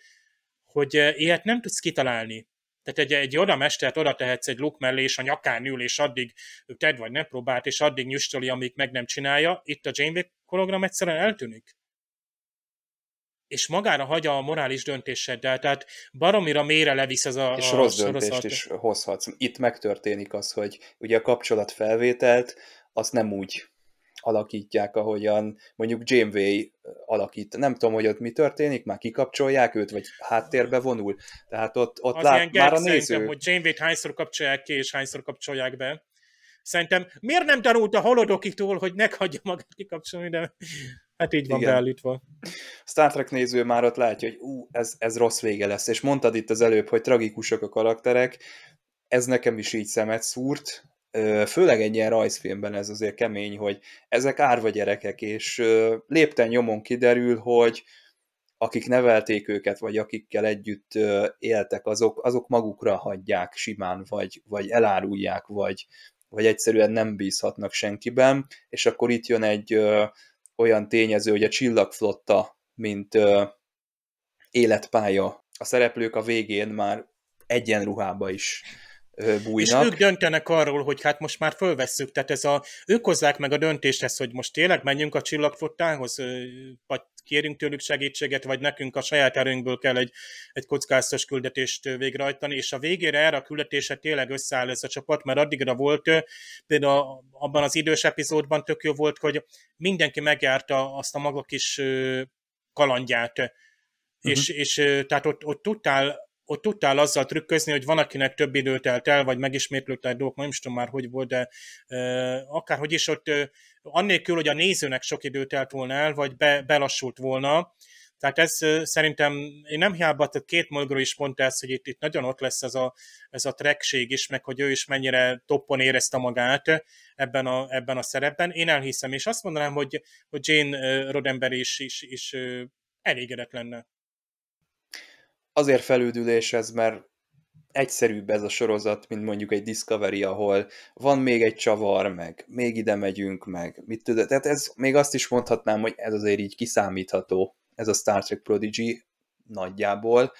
hogy ilyet nem tudsz kitalálni. Tehát egy, egy oda mestert oda tehetsz egy luk mellé, és a nyakán ül, és addig ted vagy ne próbált, és addig nyüstöli, amíg meg nem csinálja. Itt a Janeway hologram egyszerűen eltűnik. És magára hagyja a morális döntéseddel, tehát baromira mélyre levisz az a És a rossz sorozat. döntést is hozhatsz. Itt megtörténik az, hogy ugye a kapcsolat felvételt, azt nem úgy alakítják, ahogyan mondjuk Janeway alakít. Nem tudom, hogy ott mi történik, már kikapcsolják őt, vagy háttérbe vonul. Tehát ott, ott az lát, már a néző... hogy Janeway-t hányszor kapcsolják ki, és hányszor kapcsolják be. Szerintem miért nem tanult a holodokitól, hogy ne hagyja magát kikapcsolni, de hát így van Igen. beállítva. Star Trek néző már ott látja, hogy ú, ez, ez rossz vége lesz, és mondtad itt az előbb, hogy tragikusok a karakterek, ez nekem is így szemet szúrt, főleg egy ilyen rajzfilmben ez azért kemény, hogy ezek árva gyerekek, és lépten nyomon kiderül, hogy akik nevelték őket, vagy akikkel együtt éltek, azok, azok magukra hagyják simán, vagy, vagy elárulják, vagy, vagy egyszerűen nem bízhatnak senkiben, és akkor itt jön egy ö, olyan tényező, hogy a csillagflotta, mint ö, életpálya. A szereplők a végén már egyenruhába is bújnak. És ők döntenek arról, hogy hát most már fölvesszük, tehát ez a, ők hozzák meg a döntést ezt, hogy most tényleg menjünk a csillagfottához, vagy kérünk tőlük segítséget, vagy nekünk a saját erőnkből kell egy, egy kockázatos küldetést végrehajtani, és a végére erre a küldetésre tényleg összeáll ez a csapat, mert addigra volt, például abban az idős epizódban tök jó volt, hogy mindenki megjárta azt a maga kis kalandját, uh-huh. és, és tehát ott, ott tudtál ott tudtál azzal trükközni, hogy van, akinek több időt telt el, vagy megismétlődtek dolgok, nem is tudom már, hogy volt, de e, akárhogy is ott e, annélkül, hogy a nézőnek sok időt telt volna el, vagy be, belassult volna, tehát ez szerintem, én nem hiába, tehát két Molgro is mondta ezt, hogy itt, itt nagyon ott lesz ez a, ez a trekség is, meg hogy ő is mennyire toppon érezte magát ebben a, ebben a szerepben. Én elhiszem, és azt mondanám, hogy, hogy Jane Roddenberry is, is, is elégedett lenne azért felüdülés ez, mert egyszerűbb ez a sorozat, mint mondjuk egy Discovery, ahol van még egy csavar, meg még ide megyünk, meg mit tudod. Tehát ez, még azt is mondhatnám, hogy ez azért így kiszámítható, ez a Star Trek Prodigy nagyjából.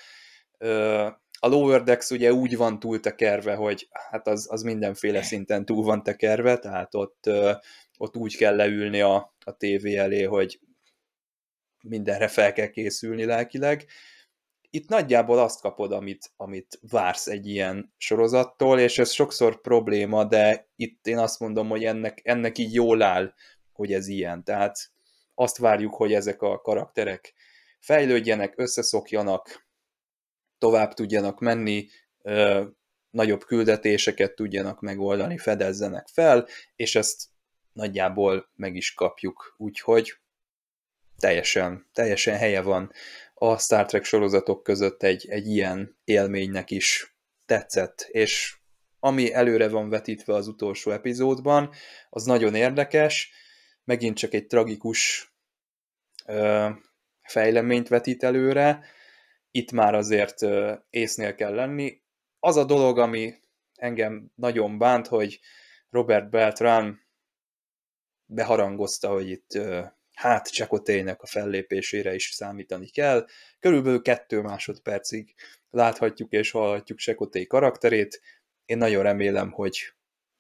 A Lower Decks ugye úgy van túltekerve, hogy hát az, az mindenféle szinten túl van tekerve, tehát ott, ott úgy kell leülni a, a tévé elé, hogy mindenre fel kell készülni lelkileg itt nagyjából azt kapod, amit, amit vársz egy ilyen sorozattól, és ez sokszor probléma, de itt én azt mondom, hogy ennek, ennek így jól áll, hogy ez ilyen. Tehát azt várjuk, hogy ezek a karakterek fejlődjenek, összeszokjanak, tovább tudjanak menni, ö, nagyobb küldetéseket tudjanak megoldani, fedezzenek fel, és ezt nagyjából meg is kapjuk. Úgyhogy teljesen, teljesen helye van a Star Trek sorozatok között egy, egy ilyen élménynek is tetszett, és ami előre van vetítve az utolsó epizódban, az nagyon érdekes, megint csak egy tragikus ö, fejleményt vetít előre, itt már azért ö, észnél kell lenni. Az a dolog, ami engem nagyon bánt, hogy Robert Beltran beharangozta, hogy itt ö, hát Csekotének a fellépésére is számítani kell. Körülbelül kettő másodpercig láthatjuk és hallhatjuk Csekoté karakterét. Én nagyon remélem, hogy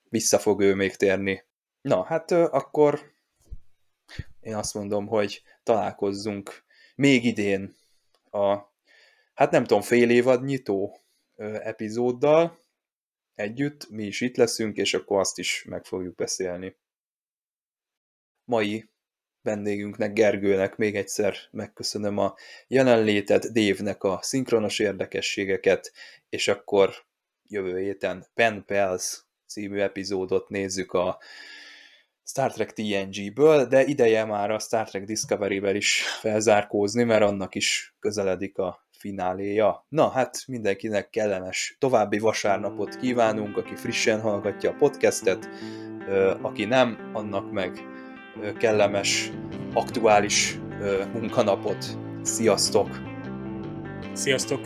vissza fog ő még térni. Na, hát akkor én azt mondom, hogy találkozzunk még idén a, hát nem tudom, fél évad nyitó epizóddal együtt, mi is itt leszünk, és akkor azt is meg fogjuk beszélni. Mai vendégünknek, Gergőnek még egyszer megköszönöm a jelenlétet, Dévnek a szinkronos érdekességeket, és akkor jövő héten Pen Pals című epizódot nézzük a Star Trek TNG-ből, de ideje már a Star Trek Discovery-vel is felzárkózni, mert annak is közeledik a fináléja. Na, hát mindenkinek kellemes további vasárnapot kívánunk, aki frissen hallgatja a podcastet, aki nem, annak meg kellemes, aktuális munkanapot. Sziasztok! Sziasztok!